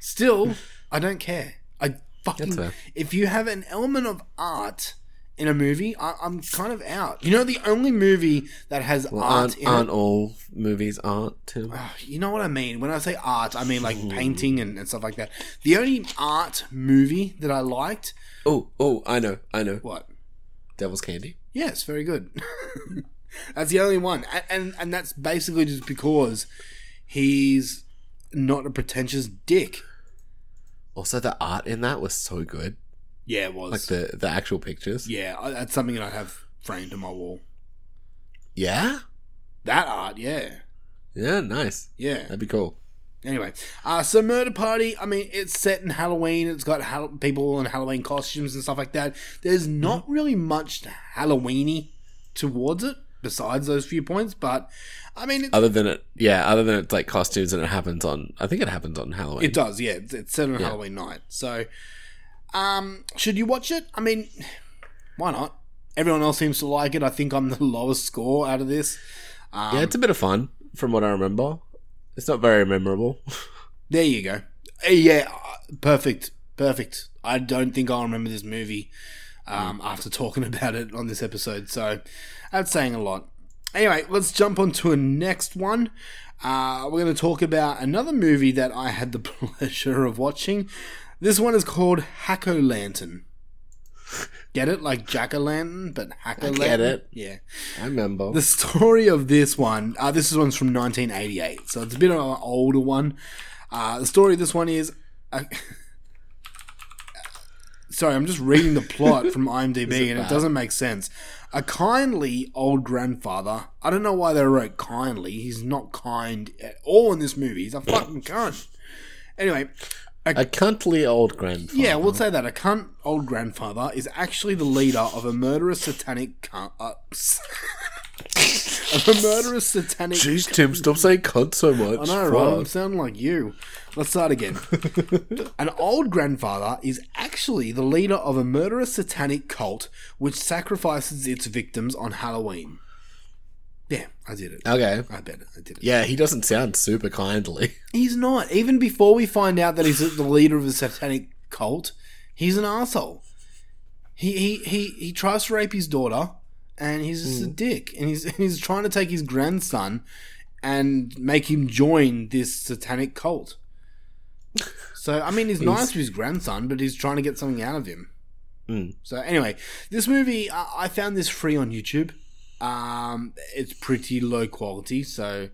Still, I don't care. I fucking. If you have an element of art in a movie, I, I'm kind of out. You know, the only movie that has Well, art aren't, in aren't it. all movies art, Tim? Ah, you know what I mean? When I say art, I mean like hmm. painting and, and stuff like that. The only art movie that I liked. Oh, oh, I know, I know. What? Devil's Candy. Yes, very good. [LAUGHS] that's the only one, and, and and that's basically just because he's not a pretentious dick. Also, the art in that was so good. Yeah, it was. Like the the actual pictures. Yeah, I- that's something that I have framed on my wall. Yeah. That art, yeah, Yeah, nice. yeah. That'd be cool. Anyway, uh, so Murder Party, I mean, it's set in Halloween. It's got Hall- people in Halloween costumes and stuff like that. There's not really much Halloweeny towards it, besides those few points. But I mean, Other than it, yeah. Other than it's like costumes and it happens on. I think it happens on Halloween. it does, yeah. It's, it's set on Yeah. Halloween night. So, um, should you watch it? I mean, why not? Everyone else seems to like it. I think I'm the [LAUGHS] lowest score out of this. Um, yeah, it's a bit of fun from what I remember. It's not very memorable. [LAUGHS] There you go. Uh, Yeah, uh, perfect, perfect. I don't think I'll remember this movie um, after talking [LAUGHS] about it on this episode, so that's saying a lot. Anyway, let's jump on to a next one. Uh, we're going to talk about another movie that I had the [LAUGHS] pleasure of watching. This one is called Hack O Lantern. Get it? Like Jack O Lantern, but Hack O Lantern? get it. Yeah. I remember. The story of this one, uh, this one's from 1988, so it's a bit of an older one. Uh, the story of this one is. Uh, [LAUGHS] sorry, I'm just reading the plot from [LAUGHS] IMDb it and it doesn't make sense. A kindly old grandfather. I don't know why they wrote kindly. He's not kind at all in this movie. He's a fucking cunt. Anyway, a cuntly old grandfather. yeah, we'll say that. A cunt old grandfather is actually the leader of a murderous satanic cunt. Uh, [LAUGHS] of a murderous satanic. Jeez, Tim, stop saying cunt so much. I know, right? I'm sounding like you. Let's start again. [LAUGHS] An old grandfather is actually the leader of a murderous satanic cult which sacrifices its victims on Halloween. Yeah, I did it. Okay. I bet it. I did it. Yeah, he doesn't sound super kindly. [LAUGHS] He's not. Even before we find out that he's the leader of a satanic cult, he's an asshole. He he he, he tries to rape his daughter, and he's just a hmm. dick. And he's [LAUGHS] he's trying to take his grandson and make him join this satanic cult. So I mean, he's, nice to his grandson, but he's trying to get something out of him. Mm. So anyway, this movie I, I found this free on YouTube. Um, it's pretty low quality, so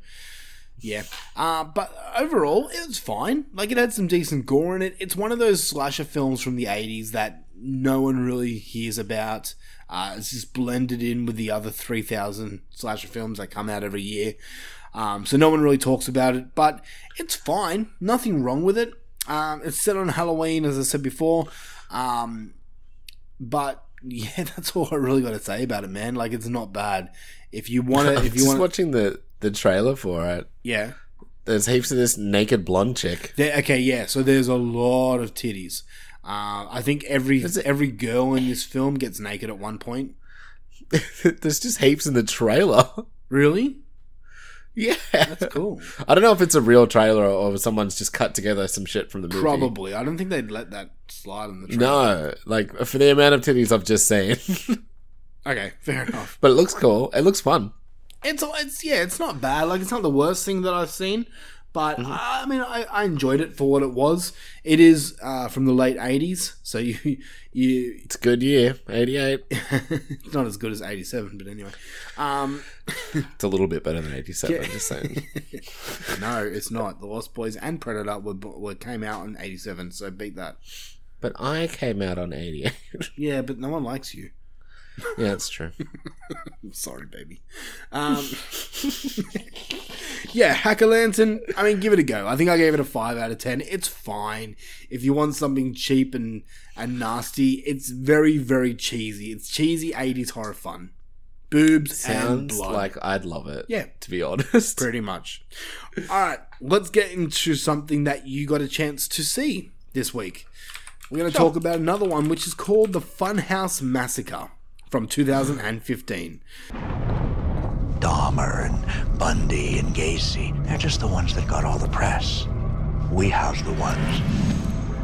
yeah. Uh, but overall, it was fine. Like it had some decent gore in it. It's one of those slasher films from the '80s that no one really hears about. Uh, it's just blended in with the other 3,000 slasher films that come out every year. Um, so no one really talks about it, but it's fine. Nothing wrong with it. Um, it's set on Halloween, as I said before. Um, but [LAUGHS] yeah, that's all I really got to say about it, man. Like it's not bad. If you want to, [LAUGHS] if you just want, watching the the trailer for it. yeah. There's heaps of this naked blonde chick. There, okay, yeah. So there's a lot of titties. Uh, I think every it- every girl in this film gets naked at one point. [LAUGHS] There's just heaps in the trailer. Really? Yeah, That's cool. [LAUGHS] I don't know if it's a real trailer or if someone's just cut together some shit from the movie. Probably. I don't think they'd let that slide in the trailer. No, like for the amount of titties I've just seen. [LAUGHS] Okay, fair enough. but it looks cool. It looks fun. It's it's yeah, it's not bad. Like it's not the worst thing that I've seen, But I mean, I, I enjoyed it for what it was. It is uh, from the late '80s, so you [LAUGHS] you It's a good year. 88. [LAUGHS] it's not as good as '87, but anyway. Um, [LAUGHS] It's a little bit better than 87, I'm just saying. no, it's not. The Lost Boys and Predator were, were came out in '87, so beat that. But I came out on 88. Yeah, but no one likes you. yeah, that's true. Sorry, baby. Um, yeah, Hack O Lantern. I mean, give it a go. I think I gave it a five out of ten. It's fine. If you want something cheap and and nasty, it's very very cheesy. It's cheesy '80s horror fun. Boobs and Sounds blood. like I'd love it. Yeah. To be honest. [LAUGHS] pretty much. All right, let's get into something that you got a chance to see this week. We're going to talk about another one, which is called the Funhouse Massacre from 2015. Dahmer and Bundy and Gacy, they're just the ones that got all the press. We house the ones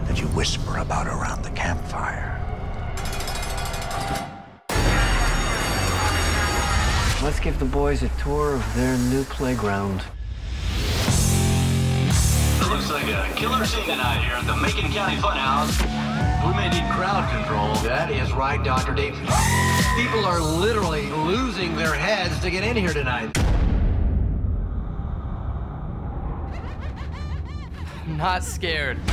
that you whisper about around the campfire. Let's give the boys a tour of their new playground. It Looks like a killer scene tonight here at the Macon County Funhouse. We may need crowd control. That is right, Dr. Dave. People are literally losing their heads to get in here tonight. Not scared. [LAUGHS]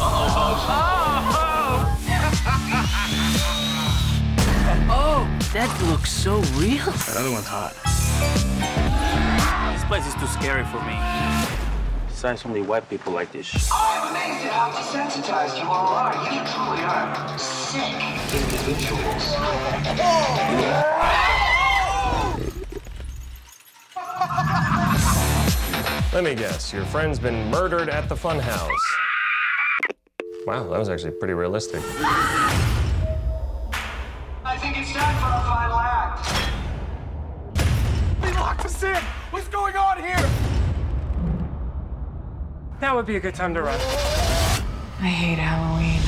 Uh-oh, [LAUGHS] Oh, that looks so real. That other one's hot. This place is too scary for me. Besides, only white people like this shit. Oh, I'm amazed at how desensitized you all are. You truly are sick individuals. Oh! Let me guess, your friend's been murdered at the funhouse. Wow, that was actually pretty realistic. I think it's time for our final act. They locked us in! What's going on here? That would be a good time to run. I hate Halloween.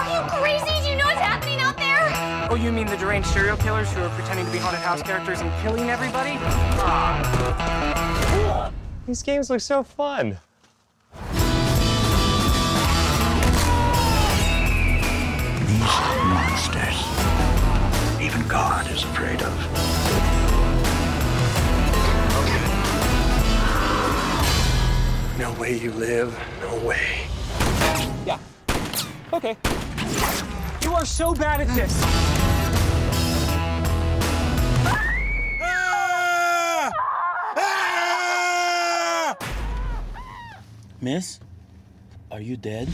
Are you crazy? Do you know what's happening out there? Oh, you mean the deranged serial killers who are pretending to be haunted house characters and killing everybody? Ah. These games look so fun. These monsters, even God is afraid of. No way you live. No way. Yeah. Okay. You are so bad at this. Ah! Ah! Miss, are you dead?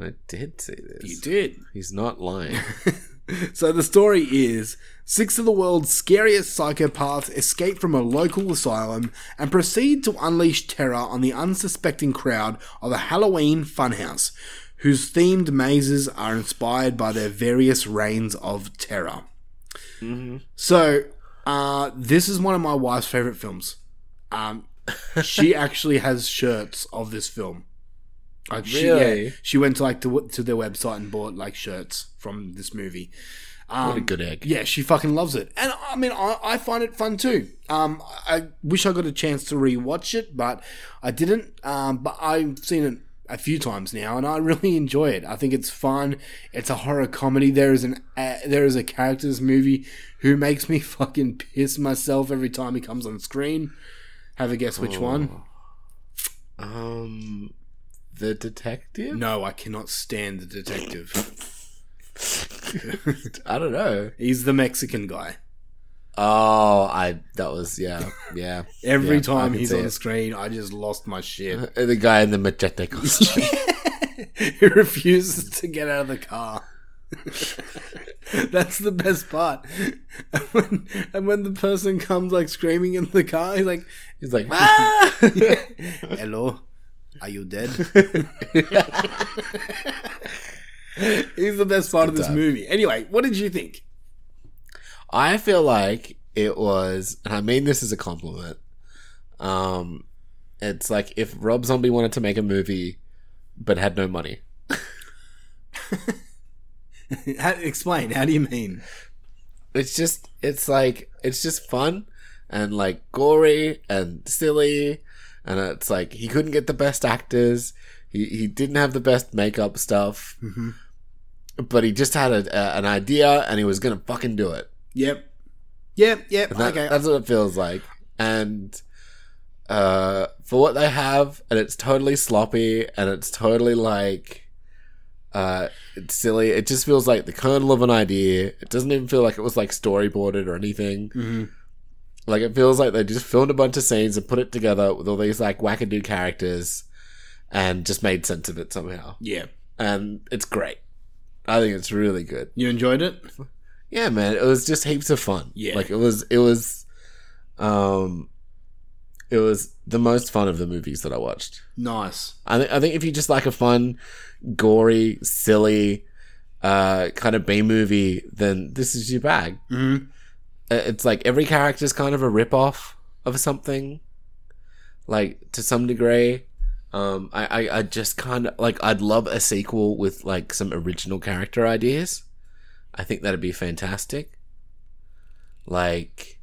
I did say this. You did. He's not lying. [LAUGHS] So the story is six of the world's scariest psychopaths escape from a local asylum and proceed to unleash terror on the unsuspecting crowd of a Halloween funhouse, whose themed mazes are inspired by their various reigns of terror. Mm-hmm. So, uh, this is one of my wife's favorite films. Um, she [LAUGHS] actually has shirts of this film. Like she, Really? yeah, she went to like to, to their website and bought like shirts from this movie. Um, What a good egg. Yeah, she fucking loves it, and I mean, I, I find it fun too. Um, I wish I got a chance to rewatch it, but I didn't. Um, but I've seen it a few times now, and I really enjoy it. I think it's fun. It's a horror comedy. There is an uh, there is a character in this movie who makes me [LAUGHS] fucking piss myself every time he comes on screen. Have a guess which one? Um, the detective? No, I cannot stand the detective. [LAUGHS] I don't know. He's the Mexican guy. Oh, I that was yeah, yeah. [LAUGHS] Every Yeah, time he's on it. screen, I just lost my shit. [LAUGHS] the guy in the machete costume. [LAUGHS] he refuses to get out of the car. That's the best part. And when, and when the person comes like screaming in the car, he's like, he's like, ah! "Hello, are you dead?" he's the best part of this time. movie. Anyway, what did you think? I feel like it was, and I mean this as a compliment. Um, it's like if Rob Zombie wanted to make a movie, but had no money. [LAUGHS] How, explain. How do you mean? It's just it's like it's just fun and like gory and silly and it's like he couldn't get the best actors. He he didn't have the best makeup stuff. Mhm. But he just had a, a, an idea and he was going to fucking do it. Yep. Yep. Yep. That- okay. That's what it feels like. And uh, for what they have, and it's totally sloppy, and it's totally like uh, it's silly. It just feels like the kernel of an idea. It doesn't even feel like it was like storyboarded or anything. Mhm. Like it feels like they just filmed a bunch of scenes and put it together with all these like wackadoo characters, and just made sense of it somehow. Yeah. And it's great. I think it's really good. You enjoyed it? Yeah, man. It was just heaps of fun. Yeah. Like it was it was um it was the most fun of the movies that I watched. Nice. I think I think if you just like a fun, gory, silly, uh kind of B movie, then this is your bag. Mhm. Uh, It's like every character's kind of a rip off of something. Like to some degree. Um I, I, I just kind of like I'd love a sequel with like some original character ideas. I think that'd be fantastic. Like,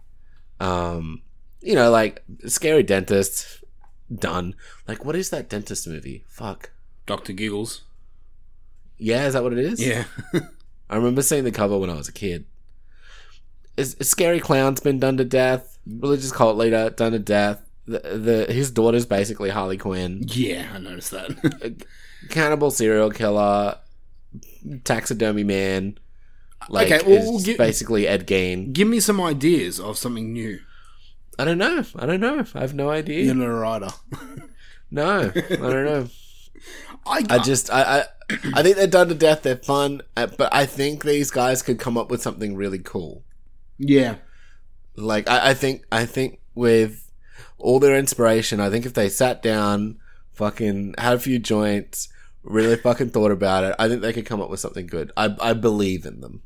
um, you know, like scary dentist, done. Like, what is that dentist movie? Fuck. Doctor Giggles. Yeah, is that what it is? Yeah. [LAUGHS] I remember seeing the cover when I was a kid. Is, is Scary Clown's been done to death? Religious cult leader done to death. The, the his daughter's basically Harley Quinn. Yeah, I noticed that. [LAUGHS] Cannibal serial killer, taxidermy man. Like, Okay, well, is we'll gi- basically Ed Gein. Give me some ideas of something new. I don't know. I don't know. I have no idea. You're not a writer. [LAUGHS] No, I don't know. [LAUGHS] I, I just I, I I think they're done to death. They're fun, uh, but I think these guys could come up with something really cool. Yeah. Like I, I think I think with all their inspiration, I think if they sat down, fucking had a few joints, really fucking thought about it, I think they could come up with something good. I I believe in them.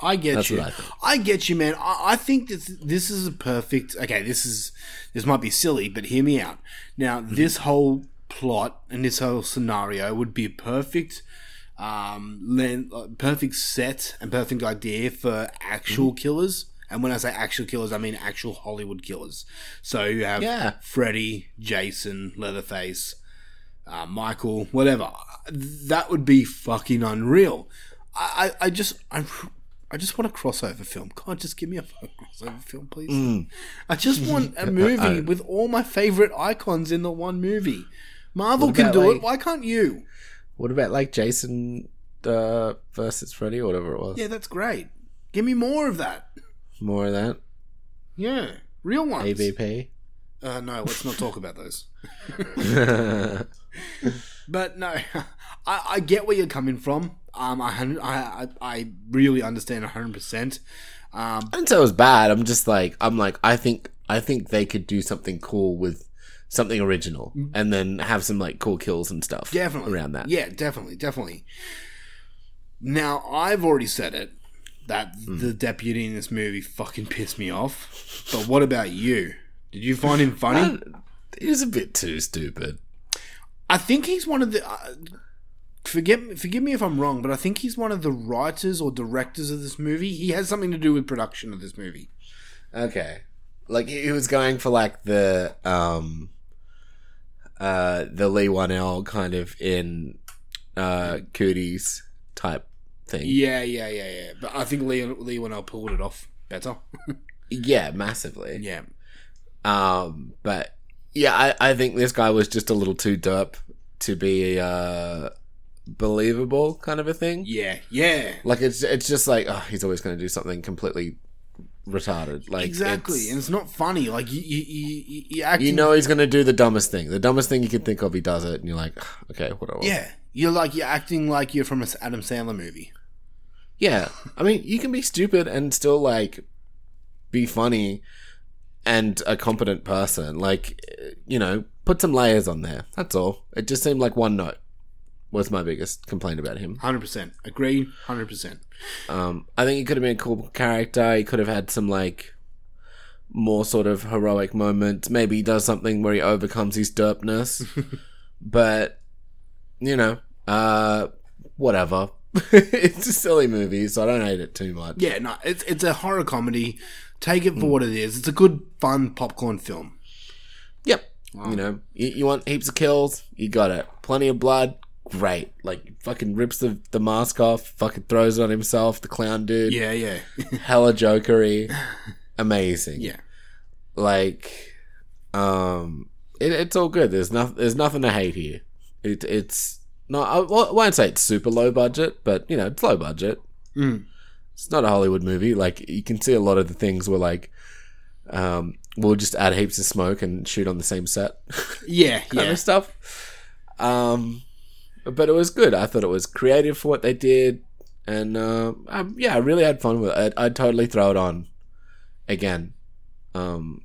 I get That's you. I. I get you, man. I, I think this this is a perfect. Okay, this is this might be silly, but hear me out. Now, Mm-hmm. this whole plot and this whole scenario would be a perfect, um, len- uh, perfect set and perfect idea for actual Mm-hmm. killers. And when I say actual killers, I mean actual Hollywood killers. So you have Yeah. Freddy, Jason, Leatherface, uh, Michael, whatever. That would be fucking unreal. I, I, I just, I, I just want a crossover film. God, just give me a [LAUGHS] crossover film, please. Mm. I just [LAUGHS] want a movie I- with all my favorite icons in the one movie. Marvel can do like- it. Why can't you? What about like Jason uh, versus Freddy or whatever it was? Yeah, that's great. Give me more of that. More of that. Yeah, real ones. AVP. Uh, no, let's not talk about those. [LAUGHS] But no, I, I get where you're coming from. Um, I I I, really understand hundred percent. Um, I didn't say it was bad. I'm just like I'm like I think I think they could do something cool with something original, and then have some like cool kills and stuff. definitely around that. Yeah, definitely, definitely. Now I've already said it that Hmm. the deputy in this movie fucking pissed me off. But what about you? Did you find him funny? [LAUGHS] He was a bit too stupid. I think he's one of the. Uh, forget, forgive me if I'm wrong, but I think he's one of the writers or directors of this movie. He has something to do with production of this movie. Okay, like he was going for like the um uh the Leigh Whannell kind of in uh cooties type thing. Yeah, yeah, yeah, yeah. But I think Lee Leigh Whannell pulled it off better. [LAUGHS] Yeah, massively. yeah. Um, but yeah, I, I think this guy was just a little too derp to be uh believable, kind of a thing. Yeah, yeah. Like it's it's just like oh, he's always going to do something completely retarded. Like exactly, it's- and it's not funny. Like you, you, you, you, you acting. you know he's going to do the dumbest thing, the dumbest thing you can think of. He does it, and you're like, okay, whatever. Yeah, you're like you're acting like you're from an Adam Sandler movie. Yeah, I mean, you can be stupid and still like be funny and a competent person. Like, you know, put some layers on there. That's all. It just seemed like one note was my biggest complaint about him. Hundred percent agree. Hundred percent. Um, I think he could have been a cool character. He could have had some like more sort of heroic moments. Maybe he does something where he overcomes his derpness. [LAUGHS] but you know, uh, whatever. [LAUGHS] it's a silly movie, so I don't hate it too much. Yeah, no, it's it's a horror comedy. Take it for what it is. It's a good, fun popcorn film. Yep. You know, you, you want heaps of kills, you got it. Plenty of blood, great. Like fucking rips the, the mask off, fucking throws it on himself, the clown dude. Yeah, yeah. [LAUGHS] Hella jokery. Amazing. Yeah. Like um it, it's all good. There's nothing there's nothing to hate here. It, it's not I won't- won't say it's super low budget, but you know, it's low budget. Mm. It's not a Hollywood movie. Like you can see a lot of the things were like um we'll just add heaps of smoke and shoot on the same set. Yeah, [LAUGHS] kind yeah. of stuff. Um, but it was good. I thought it was creative for what they did, and uh, I, yeah, I really had fun with it. I'd, I'd totally throw it on again, um,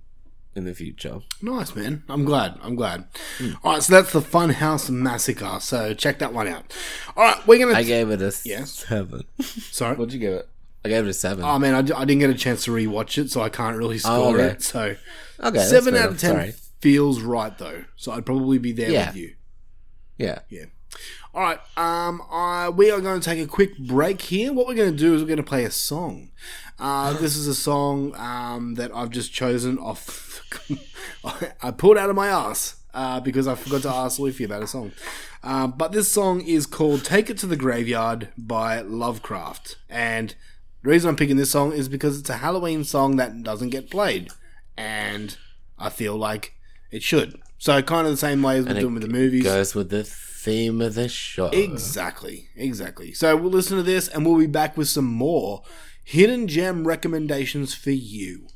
in the future. Nice, man. I'm glad. I'm glad. Hmm. All right, so that's the Funhouse Massacre. So check that one out. All right, we're gonna. I gave it a seven. [LAUGHS] Sorry. What'd you give it? I gave it a seven. Oh man, I, d- I didn't get a chance to rewatch it, so I can't really score Oh, okay. it. So Okay, seven out of ten Sorry. feels right though. So I'd probably be there Yeah. with you. yeah. Yeah. All right. Um, I, we are going to take a quick break here. What we're going to do is we're going to play a song. Uh, [LAUGHS] this is a song um, that I've just chosen off. [LAUGHS] I pulled out of my ass uh, because I forgot to ask Luffy about a song. Uh, but this song is called "Take It to the Graveyard" by Lovecraft, and the reason I'm picking this song is because it's a Halloween song that doesn't get played, and I feel like it should. So kind of the same way as we're And doing with the movies. Goes with the theme of the show. Exactly, exactly. So we'll listen to this and we'll be back with some more hidden gem recommendations for you.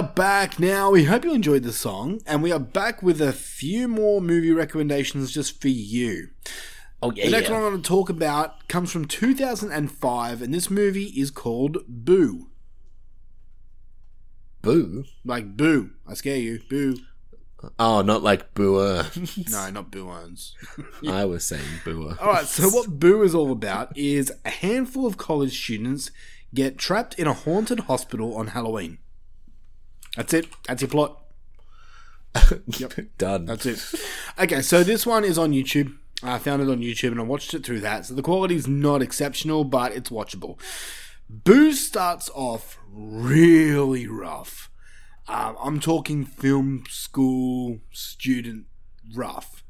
Are back now. We hope you enjoyed the song, and we are back with a few more movie recommendations just for you. Oh yeah. The next yeah. one I'm going to talk about comes from 2005, and this movie is called Boo. Boo. Like Boo. I scare you. Boo. Oh, not like Boo Earns. [LAUGHS] No, not Boo owns. [LAUGHS] I was saying Boo. All right, so what Boo is all about is a handful of college students get trapped in a haunted hospital on Halloween. That's it. That's your plot. Yep. [LAUGHS] Done. That's it. Okay, so this one is on YouTube. I found it on YouTube and I watched it through that. So the quality is not exceptional, but it's watchable. Boo starts off really rough. Um, I'm talking film school student rough.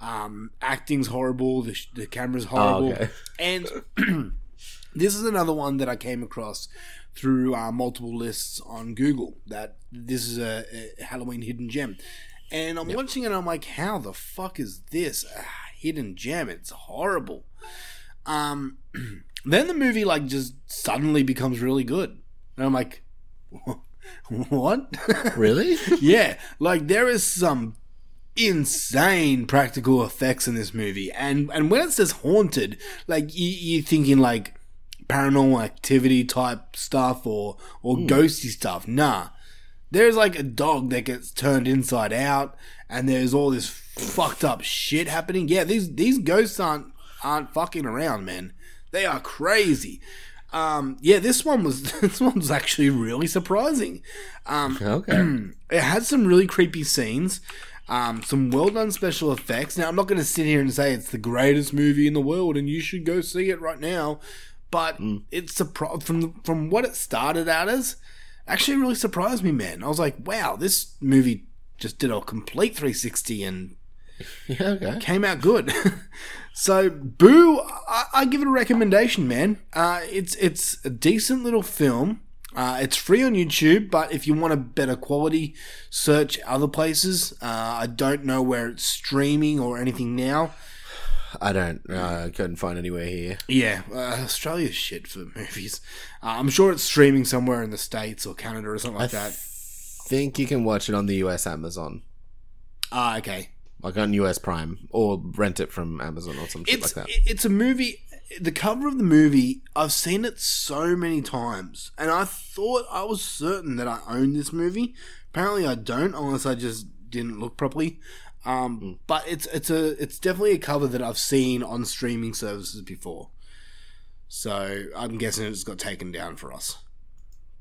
Um, acting's horrible. The, sh- the camera's horrible. okay. And [CLEARS THROAT] this is another one that I came across through uh, multiple lists on Google. That this is a, a Halloween hidden gem, and I'm watching it. and I'm like, how the fuck is this a hidden gem? It's horrible. Um, [CLEARS THROAT] then the movie like just suddenly becomes really good, and I'm like, [LAUGHS] what? Really? [LAUGHS] yeah, like there is some insane practical effects in this movie, and and when it says haunted, like you, you're thinking like paranormal activity type stuff or or ghosty stuff. Nah, there's like a dog that gets turned inside out, and there's all this fucked up shit happening. Yeah, these these ghosts aren't aren't fucking around, man. They are crazy. Um, yeah, this one was [LAUGHS] this one was actually really surprising. Um, Okay. [CLEARS THROAT] it had some really creepy scenes, um, some well done special effects. Now, I'm not going to sit here and say it's the greatest movie in the world and you should go see it right now, but it's surpri- from from what it started out as. Actually, really surprised me, man. I was like, wow, this movie just did a complete 360 and [LAUGHS] Yeah, okay. came out good. [LAUGHS] so, Boo, I, I give it a recommendation, man. Uh, it's it's a decent little film. Uh, it's free on YouTube, but if you want a better quality, search other places. Uh, I don't know where it's streaming or anything now. I don't. Uh, I couldn't find anywhere here. Yeah, uh, Australia's shit for [LAUGHS] movies. Uh, I'm sure it's streaming somewhere in the States or Canada or something like I that. think you can watch it on the US Amazon, Ah, okay. like on US Prime, or rent it from Amazon or something like that. it's a movie. The cover of the movie, I've seen it so many times, and I thought I was certain that I owned this movie. Apparently, I don't, unless I just didn't look properly. Um, But it's it's a it's definitely a cover that I've seen on streaming services before. So I'm guessing it's got taken down for us.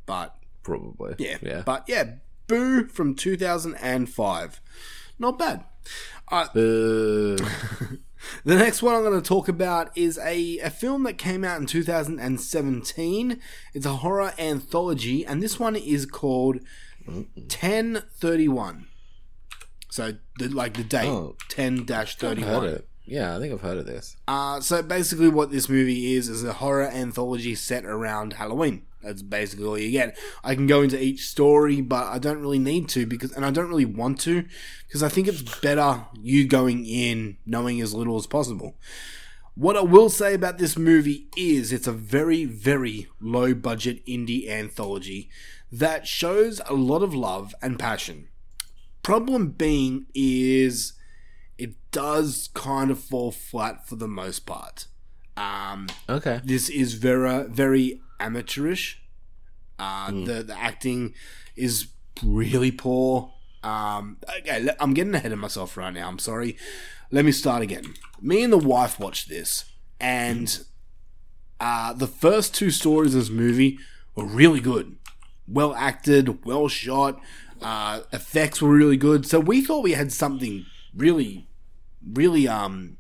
But Probably. yeah, Yeah. But yeah, Boo from 2005, not bad. Uh, Boo. [LAUGHS] the next one I'm going to talk about is a, a film that came out in 2017. It's a horror anthology, and this one is called 1031. So, the, like the date, Oh. 10 I've heard 31. it. Yeah, I think I've heard of this. Uh, so basically, what this movie is is a horror anthology set around Halloween. That's basically all you get. I can go into each story, but I don't really need to because, and I don't really want to, because I think it's better you going in knowing as little as possible. What I will say about this movie is it's a very, very low budget indie anthology that shows a lot of love and passion. Problem being is it does kind of fall flat for the most part. Um, Okay. this is very, very amateurish. Uh, the, the acting is really poor. Um, okay, I'm getting ahead of myself right now. I'm sorry. Let me start again. Me and the wife watched this, and uh, the first two stories of this movie were really good. Well acted, well shot, uh, effects were really good. So we thought we had something really, really, um,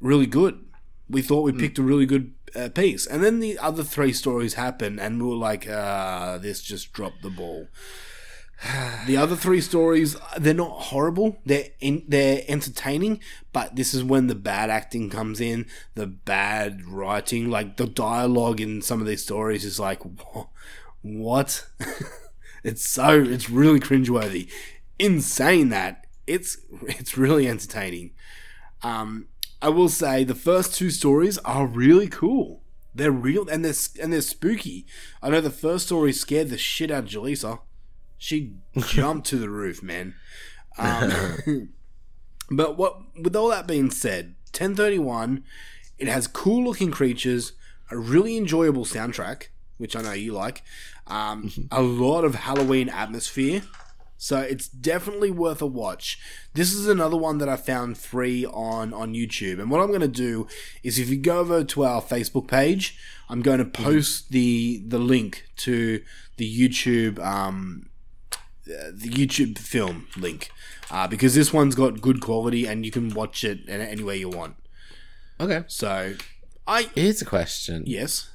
really good. We thought we picked a really good uh, piece, and then the other three stories happened, and we were like, uh, "This just dropped the ball." [SIGHS] The other three stories, they're not horrible. They're in, they're entertaining, but this is when the bad acting comes in, the bad writing, like the dialogue in some of these stories is like, [LAUGHS] what? [LAUGHS] it's so it's really cringeworthy. Insane that it's it's really entertaining. Um, I will say the first two stories are really cool. They're real and they're and they're spooky. I know the first story scared the shit out of Jaleesa. She [LAUGHS] jumped to the roof, man. Um, [LAUGHS] but what with all that being said, 1031, it has cool looking creatures, a really enjoyable soundtrack, which I know you like, um, a lot of Halloween atmosphere. So it's definitely worth a watch. This is another one that I found free on on YouTube. And what I'm going to do is if you go over to our Facebook page, I'm going to post the the link to the YouTube um uh, the YouTube film link uh, because this one's got good quality and you can watch it anywhere you want. Okay. So, I Here's a question. yes,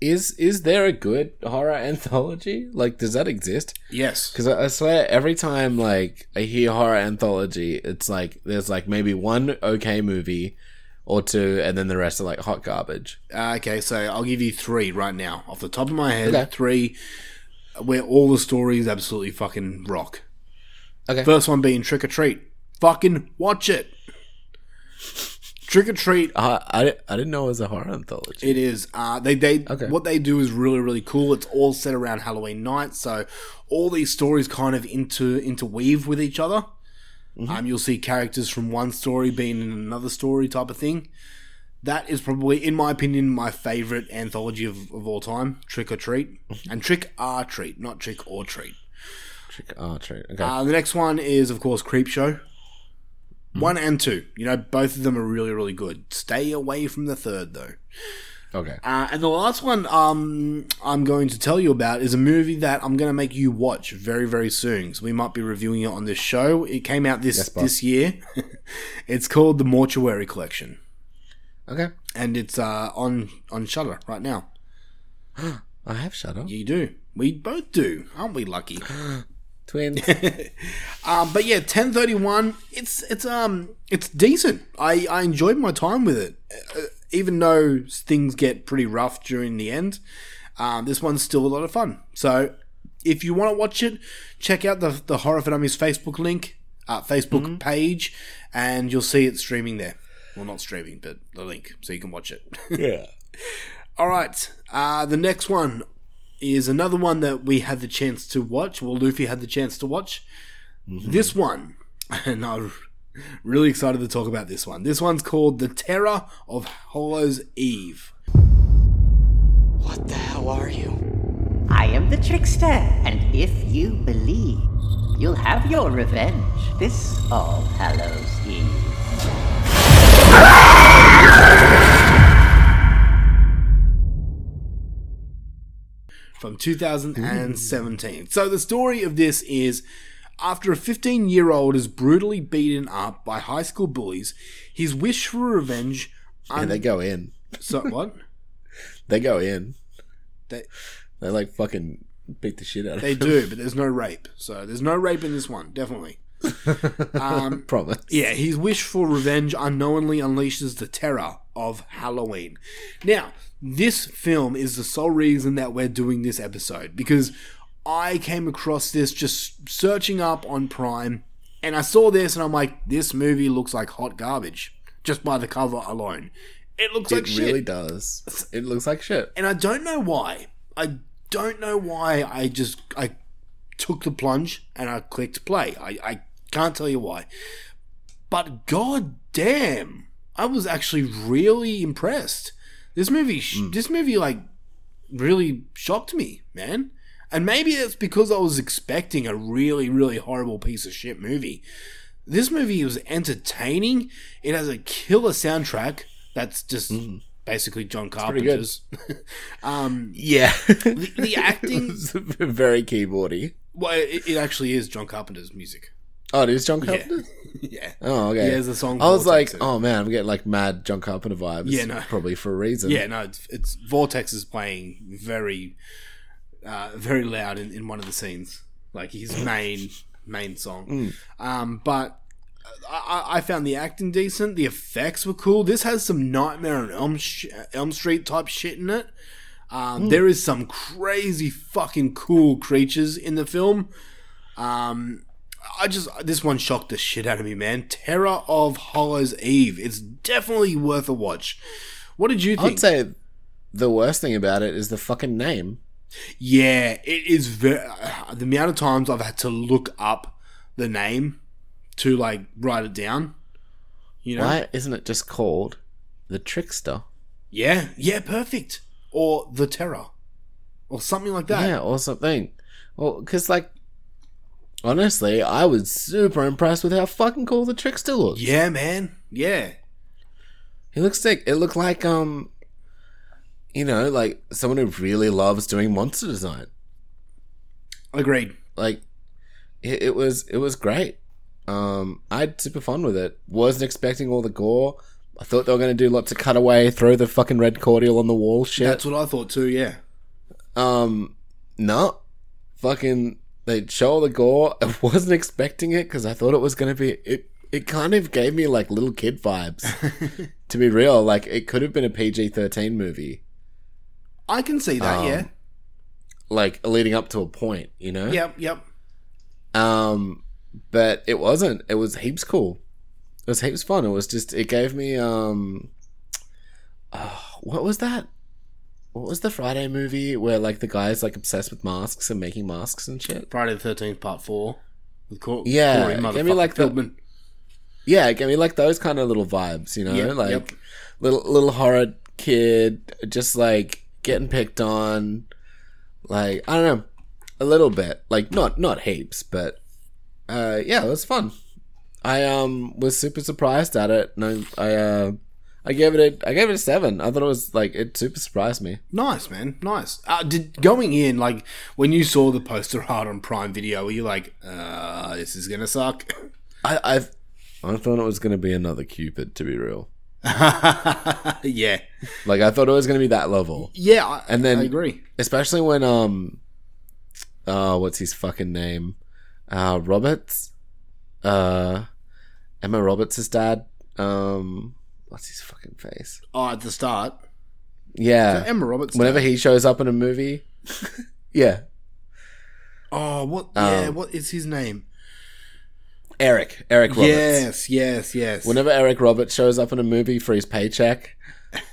Is is there a good horror [LAUGHS] anthology? Like, does that exist? yes, Because I I swear, every time like I hear horror anthology, it's like there's like maybe one okay movie or two, and then the rest are like hot garbage. Uh, okay. So I'll give you three right now off the top of my head. Okay. Three where all the stories absolutely fucking rock. Okay. First one being Trick or Treat. Fucking watch it. Trick or Treat Uh, I I didn't know it was a horror anthology. It is. Uh, they they Okay. what they do is really really cool. It's all set around Halloween night, so all these stories kind of inter interweave with each other. Um, you'll see characters from one story being in another story type of thing. That is probably, in my opinion, my favorite anthology of, of all time. Trick or Treat and Trick or Treat, not Trick or Treat. Trick or treat. Okay. Uh, the next one is, of course, Creepshow. One and two. You know, both of them are really, really good. Stay away from the third, though. okay. Uh, and the last one um, I'm going to tell you about is a movie that I'm going to make you watch very, very soon. So we might be reviewing it on this show. It came out this Yes, this year. [LAUGHS] it's called The Mortuary Collection, Okay. and it's uh, on on Shudder right now. [GASPS] I have Shudder. You do. We both do, aren't we? Lucky. [GASPS] [GASPS] Twins. [LAUGHS] Um, but yeah, 1031. It's it's um it's decent. I I enjoyed my time with it, uh, even though things get pretty rough during the end. Um, this one's still a lot of fun. So if you want to watch it, check out the the Horror for Dummies Facebook link, uh, Facebook page, and you'll see it streaming there. Well, not streaming, but the link, so you can watch it. [LAUGHS] yeah. All right. Uh, the next one is another one that we had the chance to watch. Well, Luffy had the chance to watch. Mm-hmm. This one, [LAUGHS] and I'm really excited to talk about this one. This one's called The Terror of Hallow's Eve. What the hell are you? I am the trickster, and if you believe, you'll have your revenge this All Hallows Eve. From 2017. so the story of this is after a 15 year old is brutally beaten up by high school bullies, his wish for revenge. Yeah, they go in. So what? [LAUGHS] They go in. They They like fucking beat the shit out of they him. do, but there's no rape. So there's no rape in this one, definitely. [LAUGHS] Um, Promise. Yeah, his wish for revenge unknowingly unleashes the terror of Halloween. Now, this film is the sole reason that we're doing this episode because I came across this just searching up on Prime and I saw this and I'm like, this movie looks like hot garbage just by the cover alone. It looks like It shit. really does. It looks like shit. And I don't know why. I don't know why I just I took the plunge and I clicked play. I, I can't tell you why. But god damn, I was actually really impressed. This movie sh this movie like really shocked me, man. And maybe it's because I was expecting a really really horrible piece of shit movie. This movie was entertaining. It has a killer soundtrack that's just basically John. Carpenter's. [LAUGHS] um, Yeah. the, the acting, [LAUGHS] very keyboardy. well, it, it actually is John Carpenter's music. Oh, it is John Yeah. Carpenter? [LAUGHS] yeah. Oh, okay. Yeah, there's a song. I was like, in oh man, I'm getting like mad John Carpenter vibes. Yeah, no. Probably for a reason. Yeah, no, it's, it's Vortex is playing very, uh, very loud in, in one of the scenes, like his main main song. Mm. Um, but I, I- I found the acting decent. The effects were cool. This has some Nightmare on Elm sh- Elm Street type shit in it. Um, Mm. There is some crazy fucking cool creatures in the film. Um, I just this one shocked the shit out of me, man. Terror of Hallow's Eve. It's definitely worth a watch. What did you think? I'd say the worst thing about it is the fucking name. Yeah, it is very. Uh, the amount of times I've had to look up the name to like write it down. You know? Why isn't it just called the Trickster? Yeah, yeah, perfect. Or the Terror, or something like that. Yeah, or something. Well, because like, honestly, I was super impressed with how fucking cool the Trickster looks. Yeah, man. Yeah. He looks sick. it looked like um, you know, like someone who really loves doing monster design. Agreed. Like it, it was it was great. Um, I had super fun with it. Wasn't expecting all the gore. I thought they were going to do lots of cutaway, throw the fucking red cordial on the wall shit. That's what I thought too. Yeah. Um, no, fucking they show all the gore. [LAUGHS] I wasn't expecting it because I thought it was gonna be it. It kind of gave me like little kid vibes. [LAUGHS] to be real, like it could have been a PG thirteen movie. I can see that. Um, yeah. Like leading up to a point, you know. Yep. Yep. Um, but it wasn't. It was heaps cool. It was heaps fun. It was just. It gave me um. Oh, what was that? What was the Friday movie where like the guy's like obsessed with masks and making masks and shit? Friday the Thirteenth Part Four. With Cor- Yeah, Corey it me like the- Yeah, it gave me like those kind of little vibes, you know, Yep, like yep. little little horror kid just like getting picked on, like I don't know, a little bit, like not not heaps, but uh, yeah, it was fun. I um was super surprised at it, and I I, uh, I gave it a I gave it a seven. I thought it was like it super surprised me. Nice, man. Nice. Uh, did going in like when you saw the poster art on Prime Video, were you like, uh, "This is gonna suck"? I I've, I thought it was gonna be another Cupid, to be real. [LAUGHS] yeah. Like I thought it was gonna be that level. Yeah, I, and then I agree. especially when um uh what's his fucking name uh roberts uh emma roberts' dad um what's his fucking face Oh, at the start. yeah Emma Roberts' whenever he shows up in a movie [LAUGHS] yeah Oh, what? Um, yeah, what is his name? eric eric roberts Yes, yes, yes. whenever eric roberts shows up in a movie for his paycheck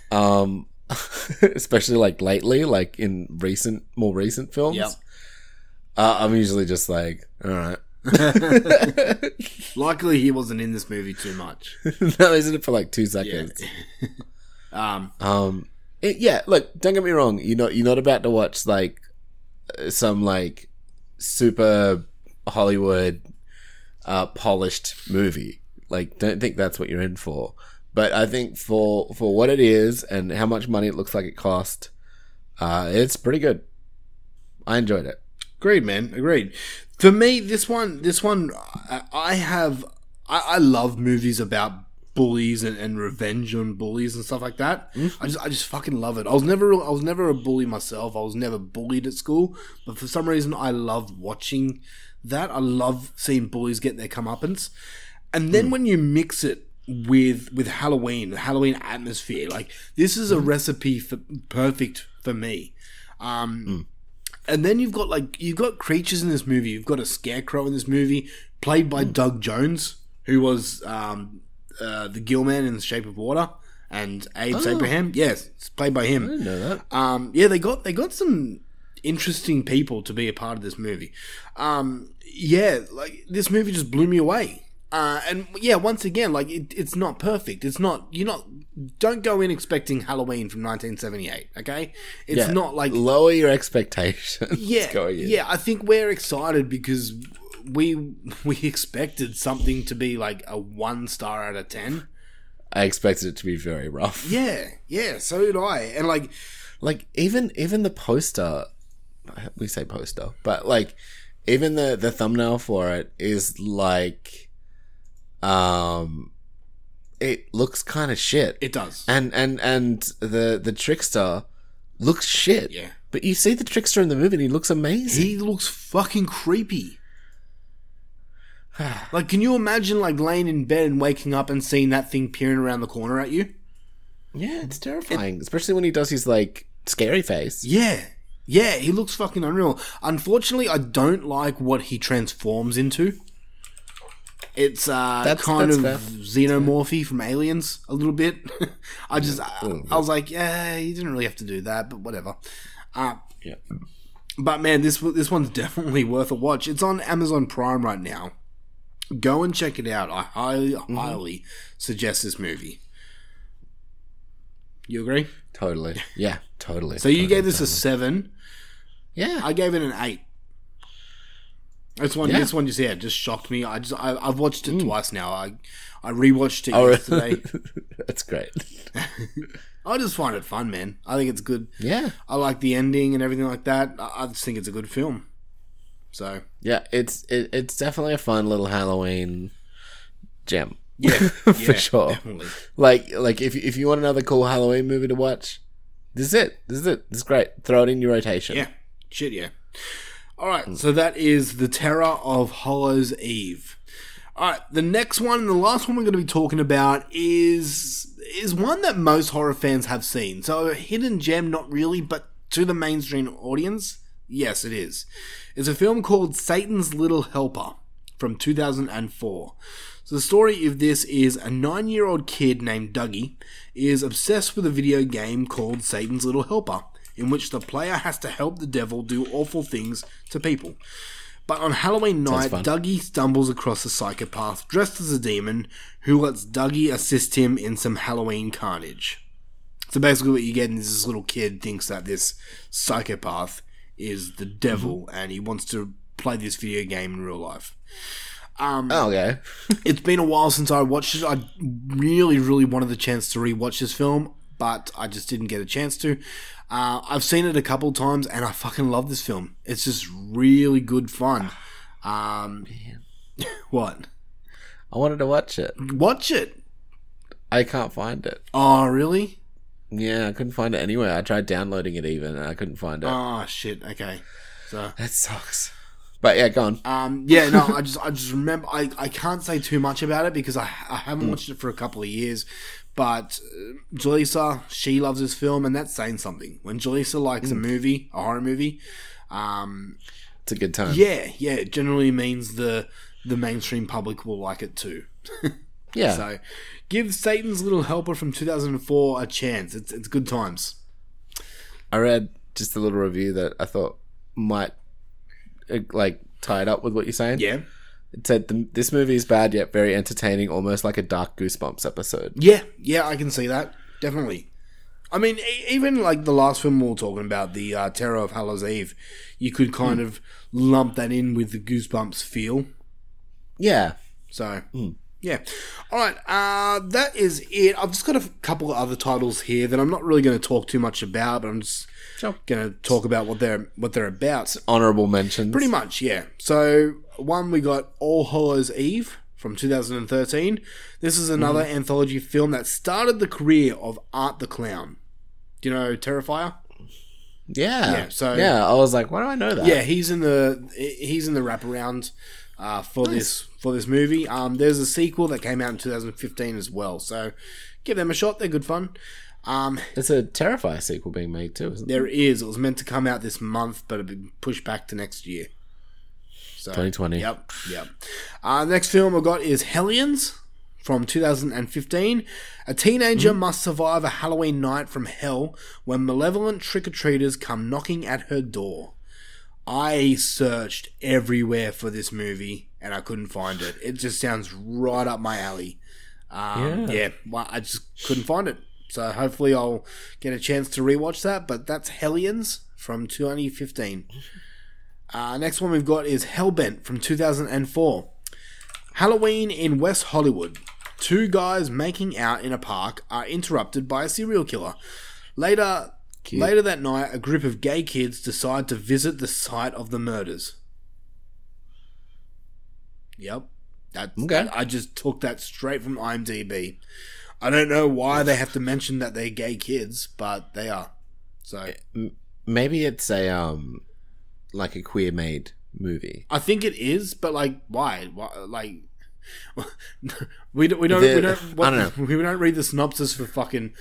um [LAUGHS] especially like lately like in recent more recent films Yep. uh, i'm usually just like all right [LAUGHS] Luckily, he wasn't in this movie too much. [LAUGHS] no, he's in it for like two seconds. Yeah. [LAUGHS] Um, Um, it- yeah. Look, don't get me wrong. You're not you're not about to watch like uh, some like super Hollywood uh, polished movie. Like, don't think that's what you're in for. But I think for for what it is and how much money it looks like it cost, uh, it's pretty good. I enjoyed it. Agreed, man. Agreed. For me, this one, this one, I, have, I, I love movies about bullies and, and revenge on bullies and stuff like that. Mm-hmm. I just, I just fucking love it. I was never, I was never a bully myself. I was never bullied at school, but for some reason, I love watching that. I love seeing bullies get their comeuppance, and then mm. when you mix it with with Halloween, the Halloween atmosphere, like this is a mm-hmm. recipe for perfect for me. Um, mm. And then you've got like you've got creatures in this movie. You've got a scarecrow in this movie, played by Doug Jones, who was um, uh, the Gill Man in The Shape of Water, and Abe Oh. Abraham. Yes, it's played by him. I didn't know that. Um, yeah, they got they got some interesting people to be a part of this movie. Um, yeah, like this movie just blew me away. Uh, and yeah, once again, like it, it's not perfect. It's not you're not. Don't go in expecting Halloween from 1978. Okay, it's Yeah, not like lower your expectations. [LAUGHS] yeah, yeah. I think we're excited because we we expected something to be like a one star out of ten. I expected it to be very rough. Yeah, yeah. So did I. And like, like even even the poster we say poster but like even the the thumbnail for it is like um it looks kind of shit it does and and and the the trickster looks shit Yeah. but you see the trickster in the movie and he looks amazing he looks fucking creepy. [SIGHS] like, can you imagine like laying in bed and waking up and seeing that thing peering around the corner at you? yeah it's terrifying especially when he does his like scary face Yeah. Yeah, he looks fucking unreal. Unfortunately, I don't like what he transforms into. It's uh, That's- kind that's of fair. xenomorphy from Aliens a little bit. [LAUGHS] I just, I, I was like, yeah, you didn't really have to do that, but whatever. Uh, yeah. But man, this this one's [LAUGHS] definitely worth a watch. It's on Amazon Prime right now. Go and check it out. I highly, Mm-hmm. highly suggest this movie. You agree? totally yeah totally So you totally, gave this a seven. yeah I gave it an eight. This one, Yeah. this one just yeah, just shocked me. I just I, I've watched it hmm. twice now. I I rewatched it Oh, yesterday. [LAUGHS] that's great [LAUGHS] I just find it fun, man. I think it's good. yeah I like the ending and everything like that. I, I just think it's a good film. So Yeah, it's it, it's definitely a fun little Halloween gem. Yeah, [LAUGHS] for yeah, sure. definitely. Like like if if you want another cool Halloween movie to watch, this is it. This is it. This is great. Throw it in your rotation. Yeah, shit, yeah. All right, so that is the Terror of Hallow's Eve. All right, the next one and the last one we're going to be talking about is is one that most horror fans have seen. So a hidden gem, not really, but to the mainstream audience, yes, it is. It's a film called Satan's Little Helper from 2004. So the story of this is a nine-year-old kid named Dougie is obsessed with a video game called Satan's Little Helper, in which the player has to help the devil do awful things to people. But on Halloween night. Dougie stumbles across a psychopath dressed as a demon who lets Dougie assist him in some Halloween carnage. So basically, what you get is this little kid thinks that this psychopath is the devil and he wants to play this video game in real life. Um, Oh, okay. [LAUGHS] it's been a while since I watched it. I really, really wanted the chance to rewatch this film, but I just didn't get a chance to. Uh, I've seen it a couple times, and I fucking love this film. It's just really good fun. Um, [LAUGHS] what? I wanted to watch it. Watch it. I can't find it. Oh, really? Yeah, I couldn't find it anywhere. I tried downloading it even, and I couldn't find it. Oh shit. Okay. So that sucks. But yeah, go on. Um, yeah, no, I just I just remember I, I can't say too much about it because I I haven't watched it for a couple of years. But uh, Jaleesa, she loves this film, and that's saying something. When Jaleesa likes a Mm. movie, a horror movie, um, It's a good time. yeah, yeah, it generally means the the mainstream public will like it too. [LAUGHS] Yeah. So, give Satan's Little Helper from 2004 a chance. It's it's good times. I read just a little review that I thought might uh, like tie it up with what you're saying. Yeah. It said the, this movie is bad yet very entertaining, almost like a dark Goosebumps episode. Yeah, yeah, I can see that definitely. I mean, e- even like the last film we were talking about, the uh, Terror of Hallows Eve, you could kind Mm. of lump that in with the Goosebumps feel. Yeah. So, yeah. All right, uh, that is it. I've just got a couple of other titles here that I'm not really going to talk too much about, but I'm just going to talk about what they're what they're about. Honorable mentions. Pretty much, yeah. So one we got All Hallows Eve from 2013. This is another Mm-hmm. anthology film that started the career of Art the Clown. Do you know Terrifier? Yeah. Yeah, so- yeah, I was like, why do I know that? Yeah, he's in the he's in the wraparound uh, for this for this movie. Um, there's a sequel that came out in 2015 as well. So give them a shot. They're good fun. Um, There's a Terrifier sequel being made too, isn't there? there is. It was meant to come out this month, but it been pushed back to next year. So 2020. Yep, yep. Uh, next film I got is Hellions from 2015. A teenager must survive a Halloween night from hell when malevolent trick or treaters come knocking at her door. I searched everywhere for this movie and I couldn't find it. It just sounds right up my alley. Um, Yeah. yeah, well, I just couldn't find it. So hopefully I'll get a chance to rewatch that. But that's Hellions from 2015. Uh, next one we've got is Hellbent from 2004. Halloween in West Hollywood. Two guys making out in a park are interrupted by a serial killer. Later, Cute. later that night, a group of gay kids decide to visit the site of the murders. Yep, that, Okay. I just took that straight from IMDb. I don't know why they have to mention that they're gay kids, but they are. So Maybe it's a um like a queer made movie. I think it is, but like, why? why like, [LAUGHS] we don't, we don't, The- we don't, I don't know. [LAUGHS] We don't read the synopsis for fucking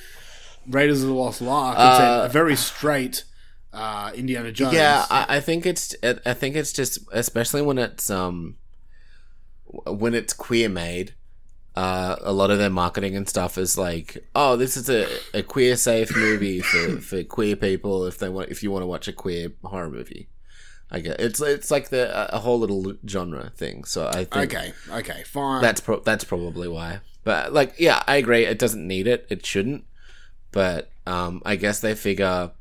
Raiders of the Lost Ark. It's Uh, a very straight uh, Indiana Jones. Yeah, I, I think it's I I think it's just especially when it's um when it's queer made. Uh, a lot of their marketing and stuff is like, oh, this is a, a queer safe movie for, [COUGHS] for queer people if they want if you want to watch a queer horror movie. I guess it's it's like the a whole little genre thing. So I think okay, okay, fine. that's pro- that's probably why. But like, yeah, I agree. It doesn't need it. It shouldn't. But um, I guess they figure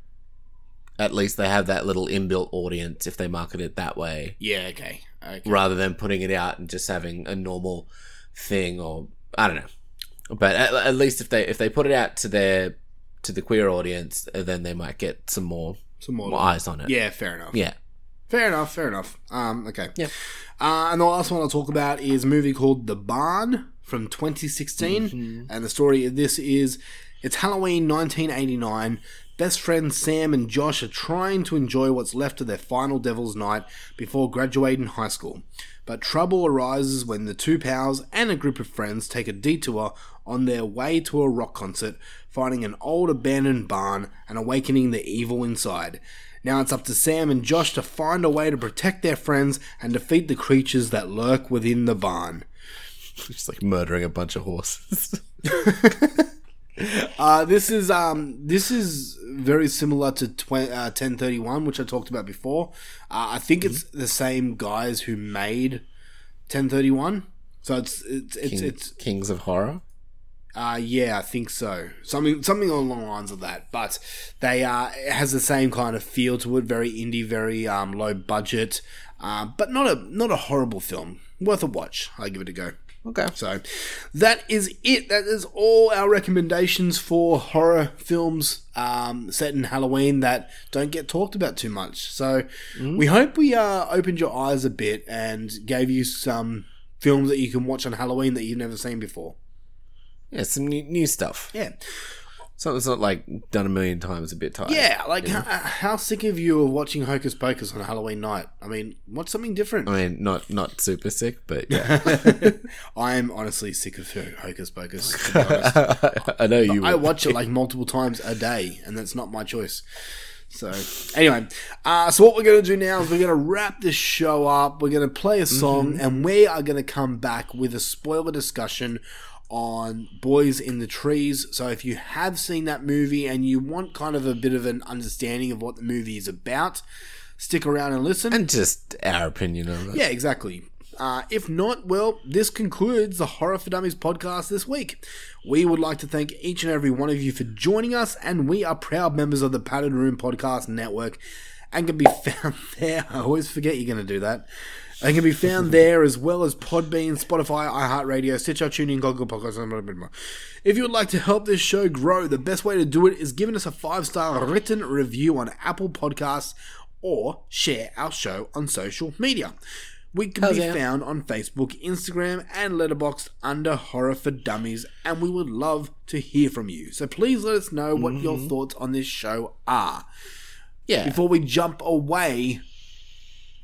at least they have that little inbuilt audience if they market it that way, yeah, okay, okay. rather than putting it out and just having a normal thing or I don't know. But at, at least if they if they put it out to their to the queer audience, then they might get some more Some more, eyes on it. Yeah, fair enough. Yeah. Fair enough. Fair enough. Um, okay. Yeah. Uh, and the last one I'll talk about is a movie called The Barn from 2016, Mhm. and the story of this is it's Halloween 1989. Best friends Sam and Josh are trying to enjoy what's left of their final Devil's Night before graduating high school. But trouble arises when the two pals and a group of friends take a detour on their way to a rock concert, finding an old abandoned barn and awakening the evil inside. Now it's up to Sam and Josh to find a way to protect their friends and defeat the creatures that lurk within the barn. [LAUGHS] Just like murdering a bunch of horses. [LAUGHS] Uh, this is um, this is very similar to tw- uh, 1031, which I talked about before. Uh, I think it's the same guys who made 1031. So it's it's it's, King- it's Kings of Horror. Uh, yeah, I think so. Something something along the lines of that. But they uh, it has the same kind of feel to it. Very indie, very um, low budget, uh, but not a not a horrible film. Worth a watch. I give it a go. Okay. So that is it. That is all our recommendations for horror films um, set in Halloween that don't get talked about too much. So we hope we uh, opened your eyes a bit and gave you some films that you can watch on Halloween that you've never seen before. Yeah, some new, new stuff. Yeah. Something that's not like done a million times a bit tired. Yeah, like you know? how, how sick of you of watching Hocus Pocus on Halloween night? I mean, what's something different. I mean, not not super sick, but yeah. [LAUGHS] I'm honestly sick of Hocus Pocus. [LAUGHS] I know you I watch it like multiple times a day, and that's not my choice. So anyway, uh, so what we're going to do now is we're going to wrap this show up. We're going to play a song, Mhm. and we are going to come back with a spoiler discussion on Boys in the Trees. So if you have seen that movie and you want kind of a bit of an understanding of what the movie is about, stick around and listen. and just our opinion on it. Yeah, exactly. Uh, if not, well, this concludes the Horror for Dummies podcast this week. We would like to thank each and every one of you for joining us, and we are proud members of the Padded Room Podcast Network and can be [LAUGHS] found there. I always forget you're going to do that. And can be found there as well as Podbean, Spotify, iHeartRadio, Stitcher, TuneIn, Google Podcasts, and blah, blah, blah. If you would like to help this show grow, the best way to do it is giving us a five star written review on Apple Podcasts or share our show on social media. We can be found on Facebook, Instagram, and Letterboxd under Horror for Dummies, and we would love to hear from you. So please let us know what your mm-hmm. thoughts on this show are. Yeah. Before we jump away,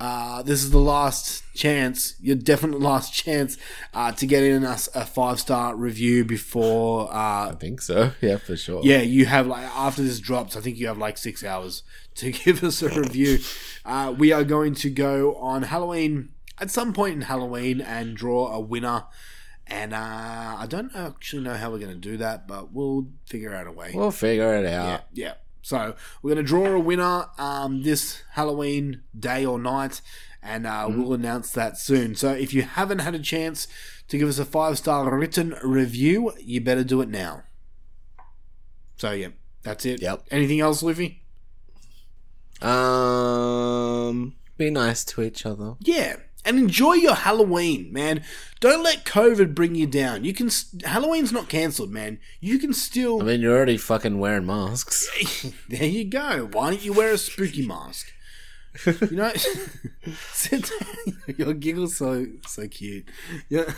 uh, this is the last chance, your definite last chance, uh, to get in us a five star review before. Uh, I think so. [LAUGHS] Yeah, for sure. yeah, you have like after this drops, I think you have like six hours to [LAUGHS] give us a review. Uh, we are going to go on Halloween at some point in Halloween and draw a winner. And uh, I don't actually know how we're going to do that, but we'll figure out a way. We'll figure it yeah, out. yeah. So we're going to draw a winner um, this Halloween day or night, and uh, Mhm. we'll announce that soon. So if you haven't had a chance to give us a five star written review, you better do it now. So yeah, that's it. Yep. Anything else, Luffy? Um, be nice to each other. Yeah, and enjoy your Halloween, man. Don't let COVID bring you down. You can. Halloween's not cancelled, man. You can still. I mean, you're already fucking wearing masks. [LAUGHS] there you go. Why don't you wear a spooky mask? You know, [LAUGHS] sit down. [LAUGHS] Your giggle's so so cute. Yeah.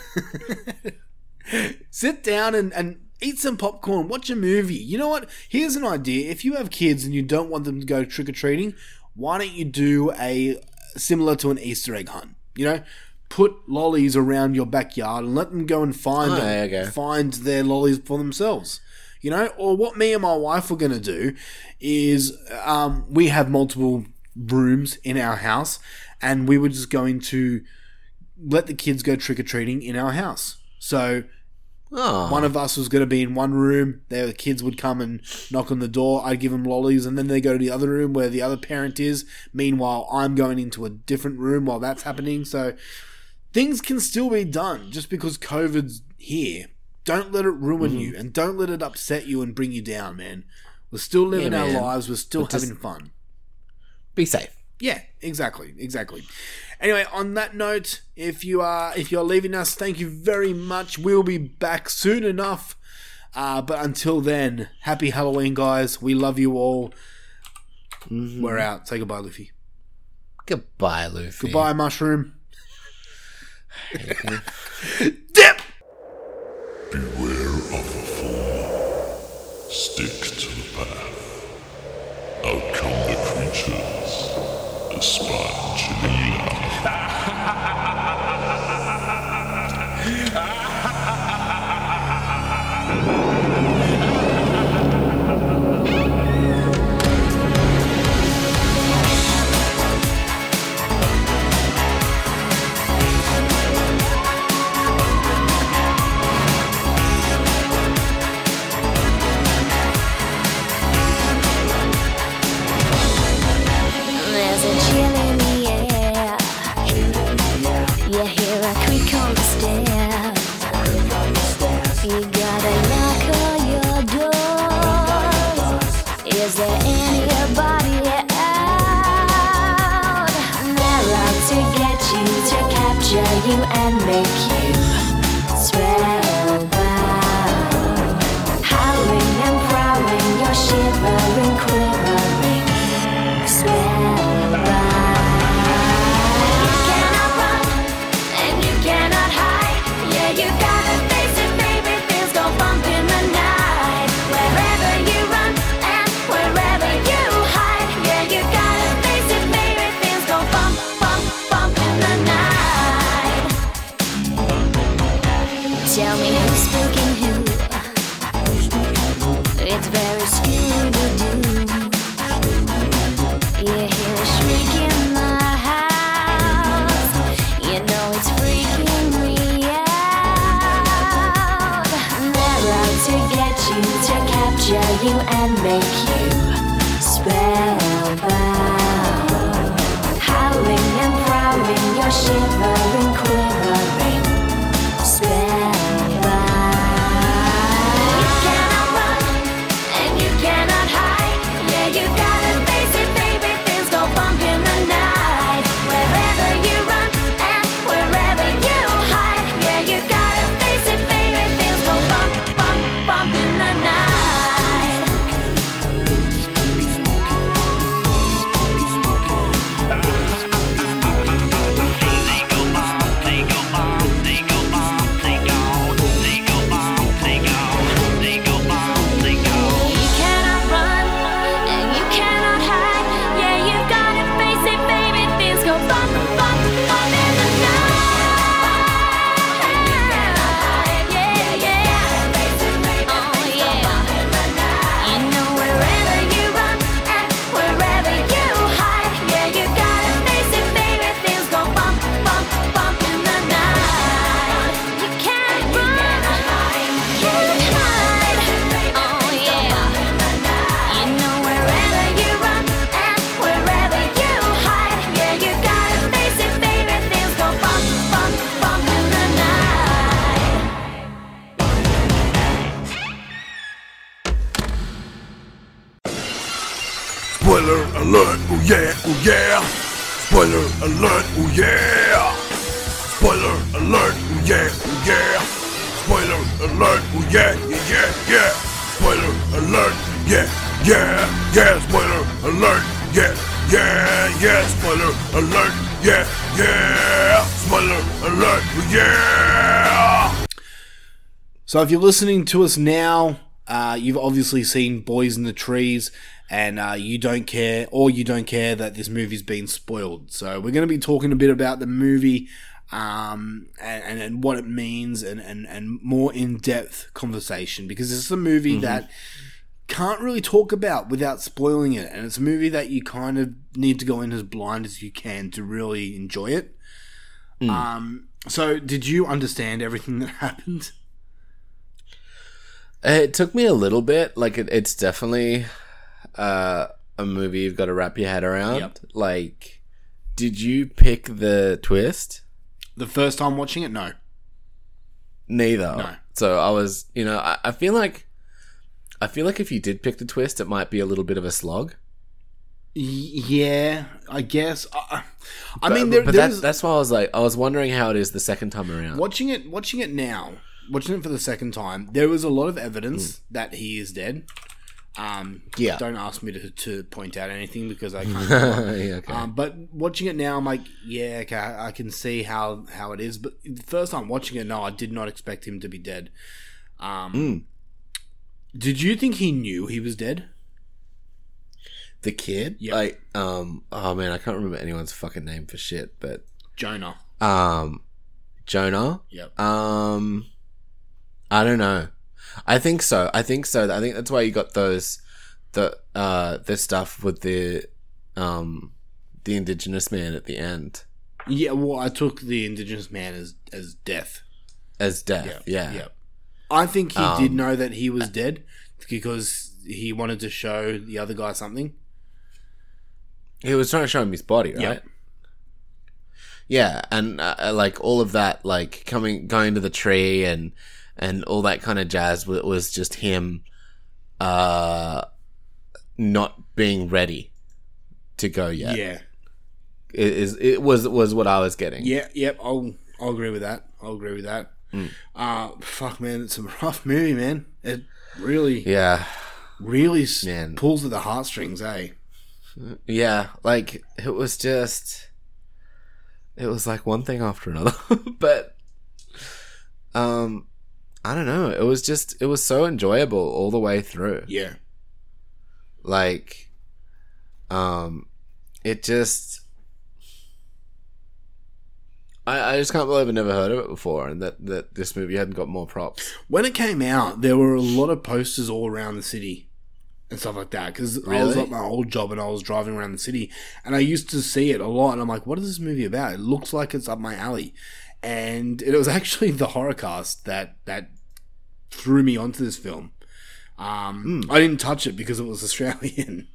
sit down and, and eat some popcorn. Watch a movie. You know what? Here's an idea. If you have kids and you don't want them to go trick or treating, why don't you do a similar to an Easter egg hunt? You know, put lollies around your backyard and let them go and find Oh, them, okay. find their lollies for themselves. You know, or what me and my wife were gonna do is um, we have multiple rooms in our house, and we were just going to let the kids go trick or treating in our house. So Oh. one of us was going to be in one room. The kids would come and knock on the door. I'd give them lollies, and then they go to the other room where the other parent is. Meanwhile, I'm going into a different room while that's happening. So things can still be done just because COVID's here. Don't let it ruin Mhm. you, and don't let it upset you and bring you down, man. We're still living Yeah, our lives. We're still But having fun. Be safe. Yeah, exactly, exactly. Anyway, on that note, if you are if you're leaving us, thank you very much. We'll be back soon enough. Uh, but until then, happy Halloween, guys. We love you all. We're out. Say goodbye, Luffy. Goodbye, Luffy. Goodbye, mushroom. [LAUGHS] Dip. Beware of the fall. Stick to the path. Out come the creatures. The [LAUGHS] [LAUGHS] and make So if you're listening to us now, uh, you've obviously seen Boys in the Trees, and uh, you don't care, or you don't care that this movie's been spoiled. So we're going to be talking a bit about the movie um, and, and, and what it means, and, and, and more in depth conversation because this is a movie Mhm. that can't really talk about without spoiling it, and it's a movie that you kind of need to go in as blind as you can to really enjoy it. Mm. Um, so did you understand everything that [LAUGHS] happened? It took me a little bit. Like it, it's definitely uh, a movie you've got to wrap your head around. Yep. Like, did you pick the twist? The first time watching it, no. Neither. No. So I was, you know, I, I feel like, I feel like if you did pick the twist, it might be a little bit of a slog. Yeah, I guess. I, I But- mean, there, but that's that's why I was like, I was wondering how it is the second time around. watching it. Watching it now, watching it for the second time. There was a lot of evidence Hmm. that he is dead. Um, Yeah. Don't ask me to, to point out anything because I [LAUGHS] can't. Yeah, okay. um, but watching it now, I'm like, yeah, okay, I can see how how it is. But the first time watching it, no, I did not expect him to be dead. Um, Mm. Did you think he knew he was dead? The kid, like, um, oh man, I can't remember anyone's fucking name for shit, but Jonah. um, Jonah. Yep. Um, I don't know. I think so. I think so. I think that's why you got those, the uh, the stuff with the, um, the indigenous man at the end Yeah, well, I took the indigenous man as as death. as death. Yeah. yeah. I think he did Um, know that he was dead because he wanted to show the other guy something. He was trying to show him his body, right? Yep. Yeah, and uh, like all of that, like coming, going to the tree, and and all that kind of jazz was, just him, uh, not being ready to go yet. Yeah. it is it was was what I was getting. Yeah, yep, I'll I'll agree with that. I'll agree with that. Mm. Uh fuck man, it's a [LAUGHS] rough movie, man. It really Yeah. really Man. pulls at the heartstrings, eh? Yeah, like it was just it was like one thing after another. [LAUGHS] but um I don't know, it was just it was so enjoyable all the way through. Yeah. Like um it just I, I just can't believe I never heard of it before and that, that this movie hadn't got more props. When it came out, there were a lot of posters all around the city and stuff like that. Because I was Really? at my old job and I was driving around the city, and I used to see it a lot. And I'm like, "What is this movie about?" It looks like it's up my alley, and it was [LAUGHS] actually the horror cast that that threw me onto this film. Um, I didn't touch it because it was [LAUGHS] Australian,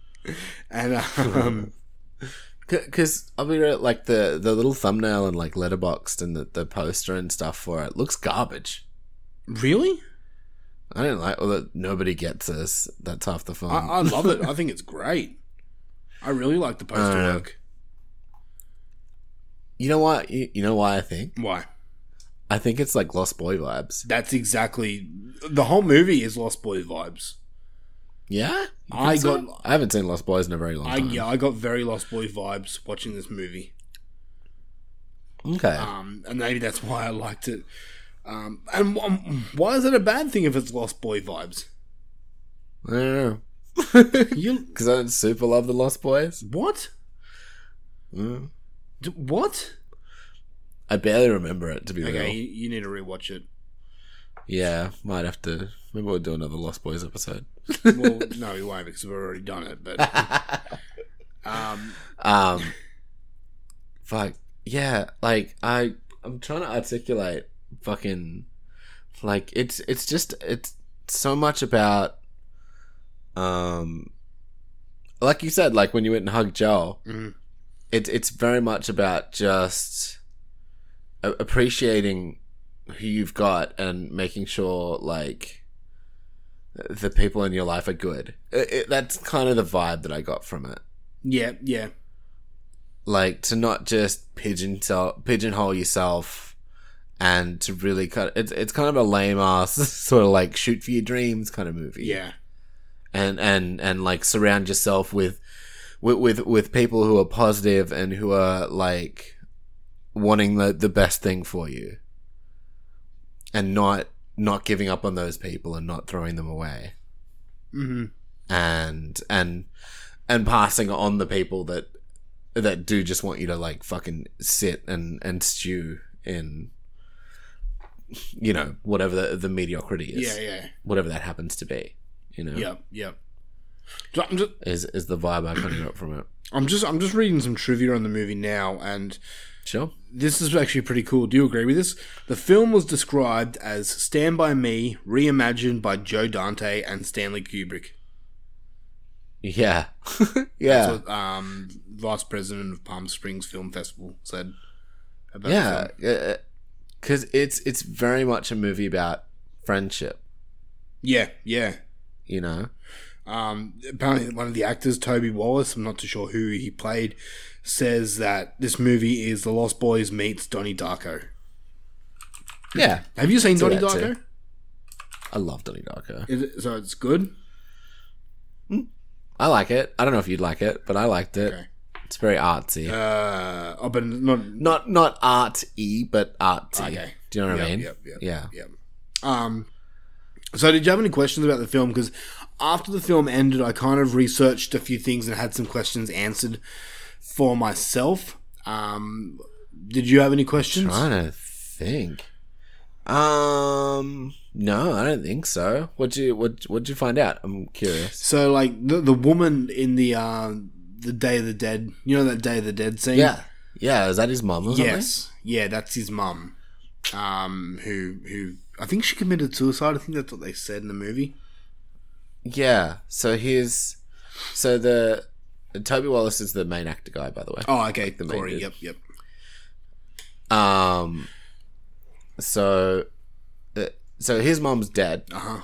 and um, [LAUGHS] Because I'll be real, like the the little thumbnail and like letterboxed and the, the poster and stuff for it looks garbage. really, I don't like well, that nobody gets this. That's half the fun. I, I love it. I [LAUGHS] think it's great. I really like the poster Uh, work. you know what? You, you know why I think? Why? I think it's like Lost Boy vibes. That's exactly the whole movie is Lost Boy vibes. Yeah, I so? got- I haven't seen Lost Boys in a very long I time. yeah, I got very Lost Boy vibes watching this movie. Okay. Um, and maybe that's why I liked it. Um, and um, why is it a bad thing if it's Lost Boy vibes? I don't know. [LAUGHS] You Because I don't super love the Lost Boys. what? Mm. D- what? I barely remember it to be Okay, real. you, you need to rewatch it. Yeah, might have to. Maybe we'll do another Lost Boys episode. Well, [LAUGHS] no, we won't because we've already done it. But [LAUGHS] um, Um, fuck yeah, like I I'm trying to articulate fucking like it's it's just it's so much about um like you said like when you went and hugged Joel Mhm. it's it's very much about just a- appreciating who you've got and making sure like the people in your life are good. It, it, that's kind of the vibe that I got from it. Yeah, yeah, like to not just pigeon pigeonhole yourself and to really kind of, it's it's kind of a lame ass [LAUGHS] sort of like shoot for your dreams kind of movie. Yeah, and and and like surround yourself with with with, with people who are positive and who are like wanting the the best thing for you and not not giving up on those people and not throwing them away. Hmm and and and passing on the people that that do just want you to like fucking sit and and stew in you know whatever the, the mediocrity is. Yeah, yeah. whatever that happens to be you know? Yep, yep. So just, is is the vibe i kind of got from it. I'm just, I'm just reading some trivia on the movie now, and sure this is actually pretty cool. Do you agree with this? The film was described as Stand By Me, reimagined by Joe Dante and Stanley Kubrick. yeah [LAUGHS] yeah That's what um, Vice President of Palm Springs Film Festival said about yeah because it's it's very much a movie about friendship Yeah, yeah. you know Um, apparently, one of the actors, Toby Wallace, I'm not too sure who he played, says that this movie is The Lost Boys meets Donnie Darko. yeah Have you seen See Donnie that too. Darko? i love donnie darko Is it, so it's good. I like it. I don't know if you'd like it, but I liked it. It's very artsy. Uh, oh, but not not not art-y, but artsy. Okay. Do you know what I mean? yep, yep, yeah. yep. Um, so did you have any questions about the film? Because after the film ended, I kind of researched a few things and had some questions answered for myself. Um, did you have any questions? Trying to think. Um, no, I don't think so. What'd you what What'd you find out? I'm curious. So like the the woman in the uh, the Day of the Dead, you know that Day of the Dead scene? Yeah, yeah. Is that his mum or something? Yes, yeah, that's his mum. Um, who who I think she committed suicide. I think that's what they said in the movie. Yeah. So here's so the Toby Wallace is the main actor guy, by the way. Oh, okay, the main Corey. dude. Yep, yep. Um. So, uh, so his mom's dead. Uh huh.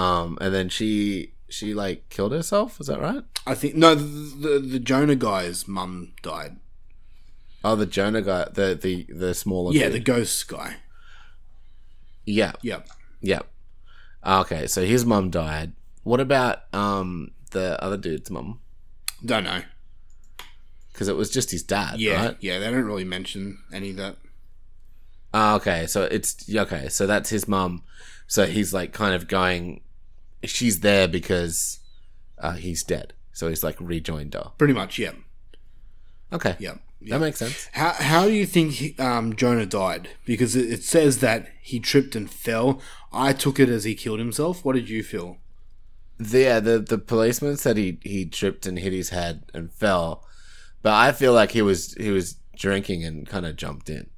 Um, and then she she like killed herself. Is that right? I think no, the, the the Jonah guy's mum died. Oh, the Jonah guy, the the the smaller. Yeah, dude. the ghost guy. Yeah. Yep. Yep. Okay, so his mum died. What about um the other dude's mum? Don't know. Because it was just his dad, Yeah, right? yeah. They don't really mention any of that. Ah, okay, so it's okay. So that's his mum. So he's like kind of going. She's there because uh, he's dead. So he's like rejoined her. Pretty much, yeah. Okay. yeah, That makes sense. How how do you think he, um, Jonah died? Because it, it says that he tripped and fell. I took it as he killed himself. What did you feel? The, yeah, the the policeman said he he tripped and hit his head and fell, but I feel like he was he was drinking and kind of jumped in.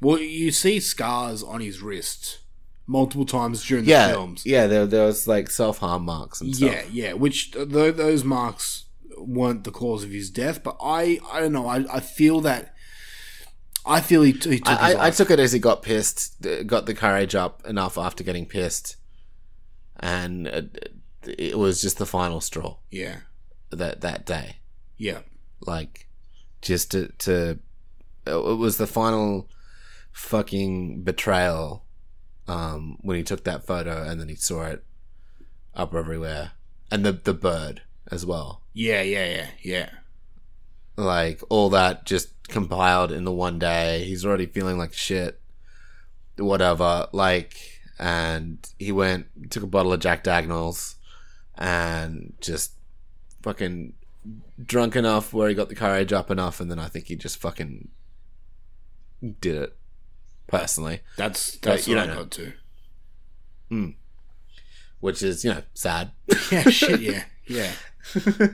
Well, you see scars on his wrist multiple times during the yeah, films. yeah. There there was like self harm marks and stuff. Yeah, yeah. Which th- th- those marks weren't the cause of his death, but I I don't know. I, I feel that I feel he, t- he took I, I, I took it as he got pissed, uh, got the courage up enough after getting pissed, and it, it was just the final straw. Yeah. that that day. Yeah. like just to to it was the final fucking betrayal um when he took that photo and then he saw it up everywhere and the the bird as well Yeah, yeah, yeah, yeah. like all that just compiled in the one day he's already feeling like shit whatever like and he went took a bottle of jack daniels and just fucking drunk enough where he got the courage up enough and then i think he just fucking did it personally That's But that's you what I know. got to. Mm. which is you know sad [LAUGHS] Yeah, shit, yeah, yeah, [LAUGHS]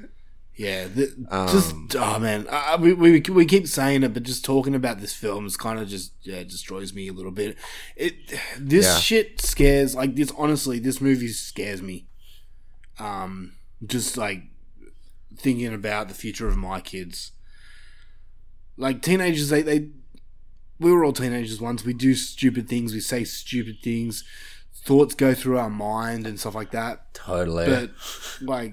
yeah. The, just Um, oh man, I, I- we, we we keep saying it, but just talking about this film is kind of just yeah destroys me a little bit. It this Yeah. shit scares like this. Honestly, this movie scares me. Um, just like thinking about the future of my kids. Like teenagers, they they we were all teenagers once. We do stupid things. We say stupid things. Thoughts go through our mind and stuff like that. Totally. But like,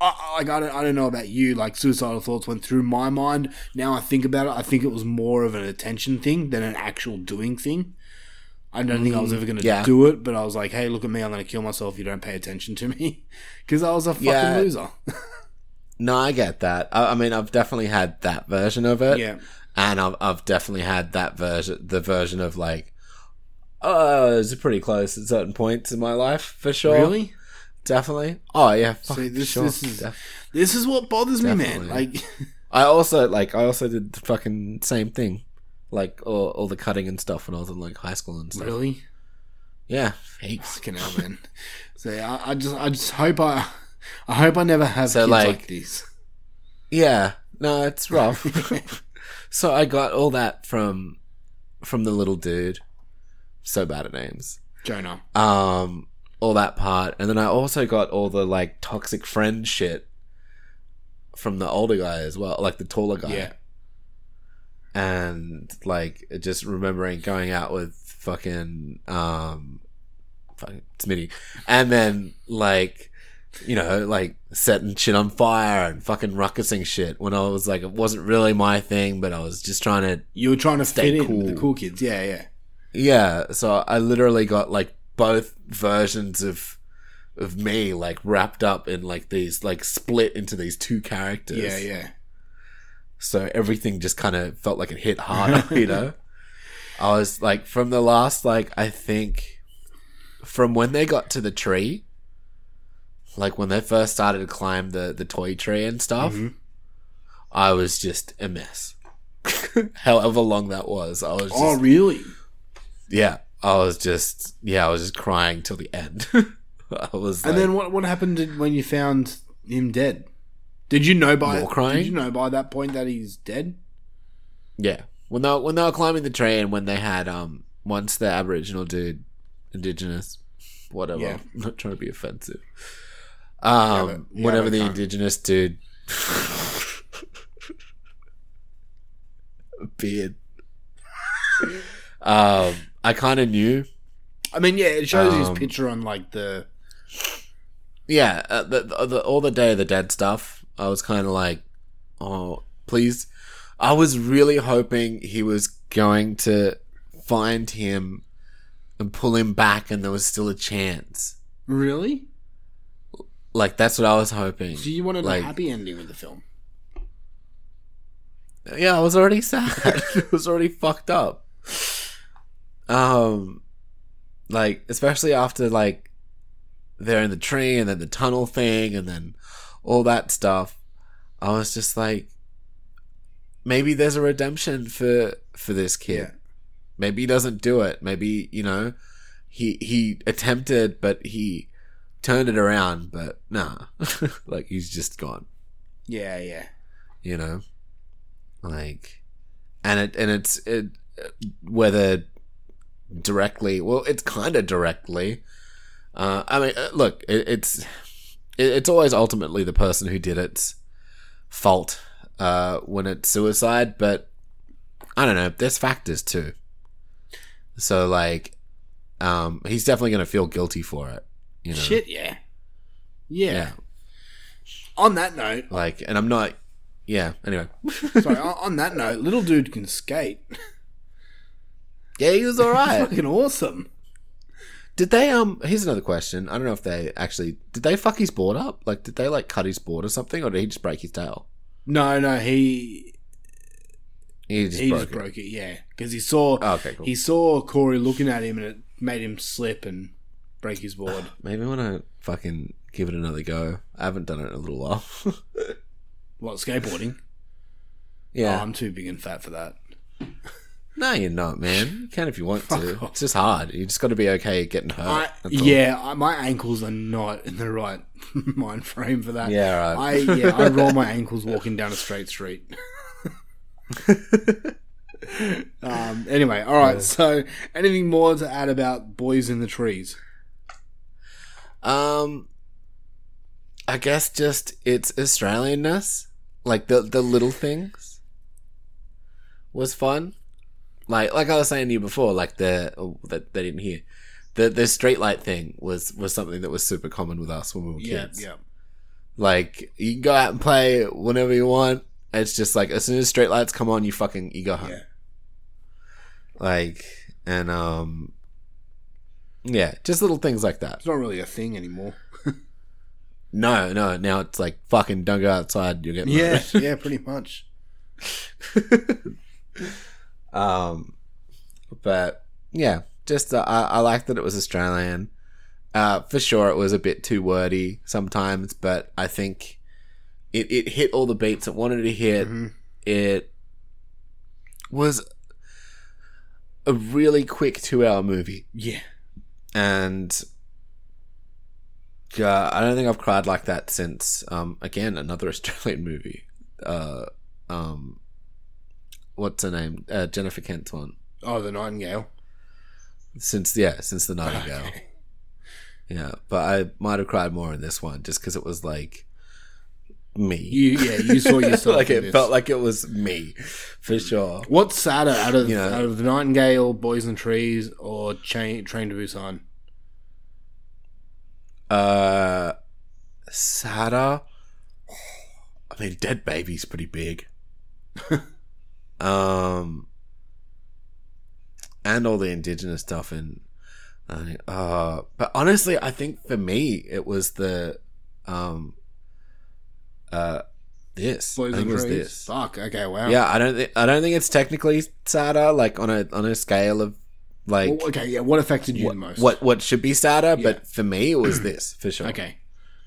I, I- like I don't, I don't know about you. Like suicidal thoughts went through my mind. Now I think about it, I think it was more of an attention thing than an actual doing thing. I don't think I was ever going to yeah. do it, but I was like, "Hey, look at me! I'm going to kill myself if you don't pay attention to me," [LAUGHS] because I was a fucking Yeah. loser. No, I get that. I, I mean, I've definitely had that version of it. Yeah. And I've, I've definitely had that version, the version of like, oh, it's pretty close at certain points in my life, for sure. Really? Definitely. Oh, yeah. See, this sure. this is Def- this is what bothers me, man. Like, [LAUGHS] I also, like, I also did the fucking same thing. Like, all, all the cutting and stuff when I was in, like, high school and stuff. really? Yeah. Heaps. Fucking hell, man. [LAUGHS] So I, I just, I just hope I, I hope I never have So, kids like, like- this. Yeah, no, it's [LAUGHS] rough. so I got all that from from the little dude. So bad at names. Jonah. Um, all that part, and then I also got all the like toxic friend shit from the older guy as well, like the taller guy. Yeah. And like just remembering going out with fucking um, fucking Smitty, and then like you know, like setting shit on fire and fucking ruckusing shit when I was like, it wasn't really my thing, but I was just trying to. You were trying to stay cool. with the cool kids. Yeah, yeah. Yeah, so I literally got like both versions of of me like wrapped up in like these like split into these two characters. Yeah, yeah. So everything just kind of felt like it hit harder, [LAUGHS] you know. I was like from the last like I think from when they got to the tree, like when they first started to climb the the toy tree and stuff, Mhm. I was just a mess. [LAUGHS] However long that was, I was. Just, Oh, really? Yeah, I was just yeah, I was just crying till the end. [LAUGHS] I was. And like- then what what happened when you found him dead? Did you know by More crying? Did you know by that point that he's dead? Yeah, when they when they were climbing the tree and when they had um once the Aboriginal dude, Indigenous, whatever. Yeah. [LAUGHS] I'm not trying to be offensive. Um, but- yeah, whenever but the. Indigenous dude, [LAUGHS] beard. um, I kind of knew. I mean, yeah, it shows his Um, picture on like the Yeah, uh, the, the, all the Day of the Dead stuff, I was kind of like, oh, please. I was really hoping he was going to find him and pull him back, and there was still a chance. really. Like that's what I was hoping. So you wanted like, a happy ending with the film? Yeah, I was already [LAUGHS] sad. it was already fucked up. Um, like especially after like they're in the tree and then the tunnel thing and then all that stuff. I was just like, maybe there's a redemption for for this kid. Maybe he doesn't do it. Maybe you know, he he attempted, but he turned it around. But nah, [LAUGHS] like he's just gone Yeah, yeah. you know like and it and it's it whether directly well it's kind of directly uh i mean uh, look it, it's it, it's always ultimately the person who did it's fault uh when it's suicide but i don't know there's factors too so like um he's definitely gonna feel guilty for it you know Shit, yeah. yeah. yeah On that note, like and i'm not yeah anyway [LAUGHS] sorry. on that note, little dude can skate. Yeah, he was all right. [LAUGHS] Fucking awesome. Did they um here's another question. I don't know if they actually did they fuck his board up? Like did they like cut his board or something or did he just break his tail? No, no, he He just he broke just it. broke it. Yeah, because he saw Oh, okay, cool. he saw Corey looking at him, and it made him slip and break his board. [SIGHS] Maybe when I wanna fucking give it another go. I haven't done it in a little while. [LAUGHS] what skateboarding? Yeah. Oh, I'm too big and fat for that. No, you're not, man. You can if you want to. It's just hard. You just gotta be okay getting hurt. I, yeah, I, my ankles are not in the right [LAUGHS] mind frame for that. Yeah, right. I yeah, I [LAUGHS] roll my ankles walking down a straight street. [LAUGHS] um. Anyway, all right. So, anything more to add about boys in the trees? Um I guess just its Australianness. Like the the little things was fun. Like like I was saying to you before, like the oh, that they didn't hear. The the street light thing was was something that was super common with us when we were Yeah, kids. yeah. Like you can go out and play whenever you want. It's just like as soon as street lights come on, you fucking you go home. Yeah. Like and um yeah, just little things like that. It's not really a thing anymore. [LAUGHS] No, no. Now it's like fucking don't go outside. You'll get Yeah, yeah, pretty much. [LAUGHS] um, but yeah, just uh, I, I like that it was Australian. Uh, for sure, it was a bit too wordy sometimes, but I think it it hit all the beats it wanted to hit. Mm-hmm. It was a really quick two-hour movie. Yeah. and uh, I don't think I've cried like that since um again another [LAUGHS] Australian movie. Uh, um, what's her name? Uh, Jennifer Kent's one. Oh, the Nightingale. Since yeah, since the [LAUGHS] Nightingale. Yeah, but I might have cried more in this one just because it was like me. You yeah, you saw [LAUGHS] yourself. like it this. felt like it was me for sure. What's sadder out of You know. out of the Nightingale, Boys and Trees, or Chain, Train to Busan? Uh, sadder. [SIGHS] I mean, Dead Baby's pretty big. [LAUGHS] um, and all the indigenous stuff and uh, but honestly, I think for me it was the, um, uh, this. Boys I think it was Trees. this. Fuck. Okay. Wow. Yeah, I don't think I don't think it's technically sadder, like on a on a scale of like Well, okay. Yeah. What affected you what, the most? what what should be sadder, Yeah. but for me it was this for sure. Okay.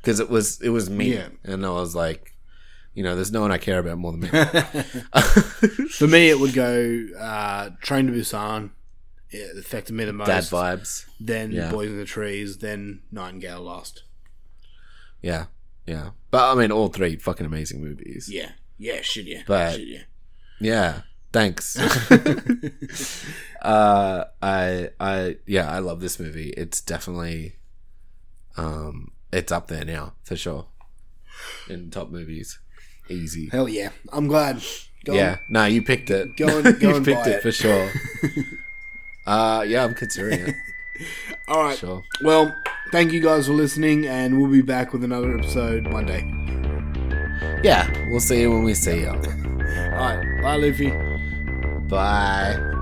because it was it was me, Yeah. and I was like, you know, there's no one I care about more than me. [LAUGHS] For me, it would go uh, Train to Busan. It affected me the most. Dad vibes. Then Yeah. Boys in the Trees. Then Nightingale Lost. yeah, yeah, but I mean, all three fucking amazing movies. Yeah. Yeah. Shit. Yeah. But- shit. Yeah. Yeah, thanks. [LAUGHS] [LAUGHS] uh, I, I, yeah, I love this movie. It's definitely, um, it's up there now for sure in top movies. Easy. Hell yeah. I'm glad. Go yeah, on. no, you picked it. Go [LAUGHS] and- go you picked it, it. for sure. [LAUGHS] uh, yeah, I'm considering it. [LAUGHS] All right. Sure. Well, thank you guys for listening, and we'll be back with another episode one day. Yeah, we'll see you when we see you. All right. Bye, Luffy. Bye.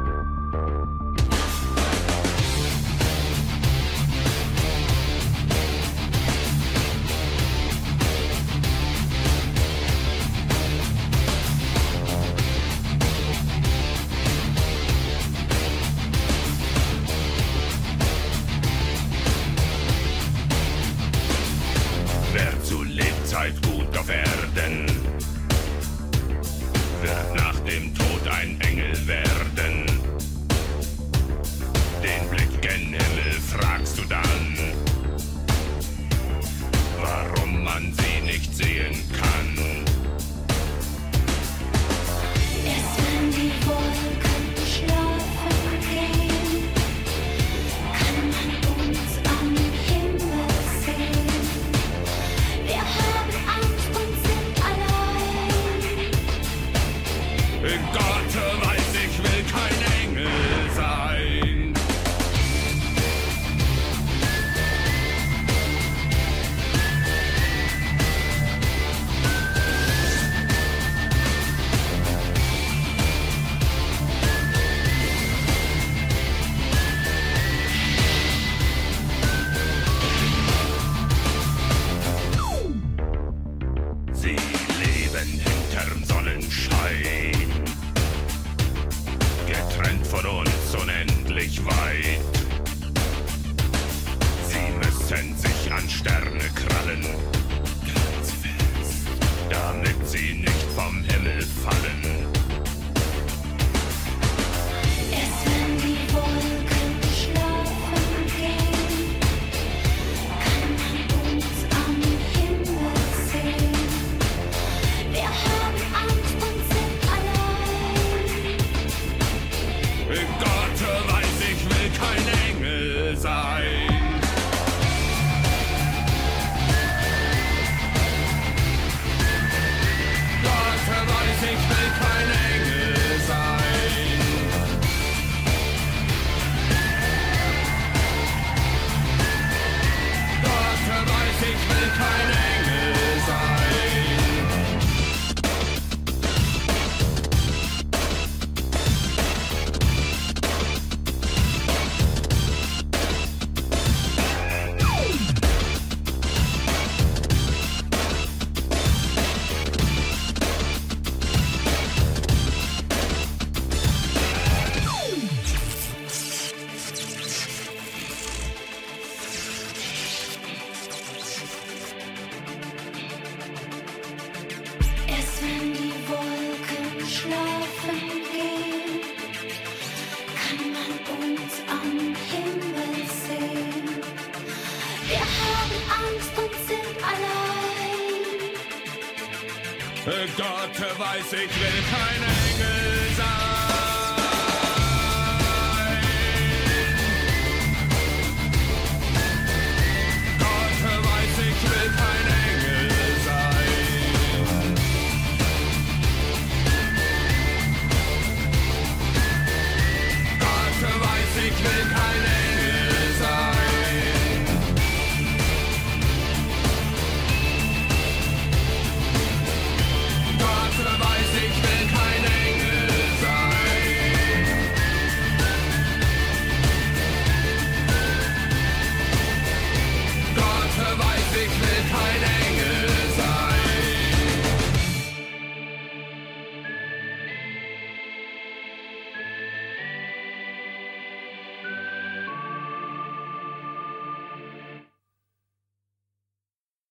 Gott weiß,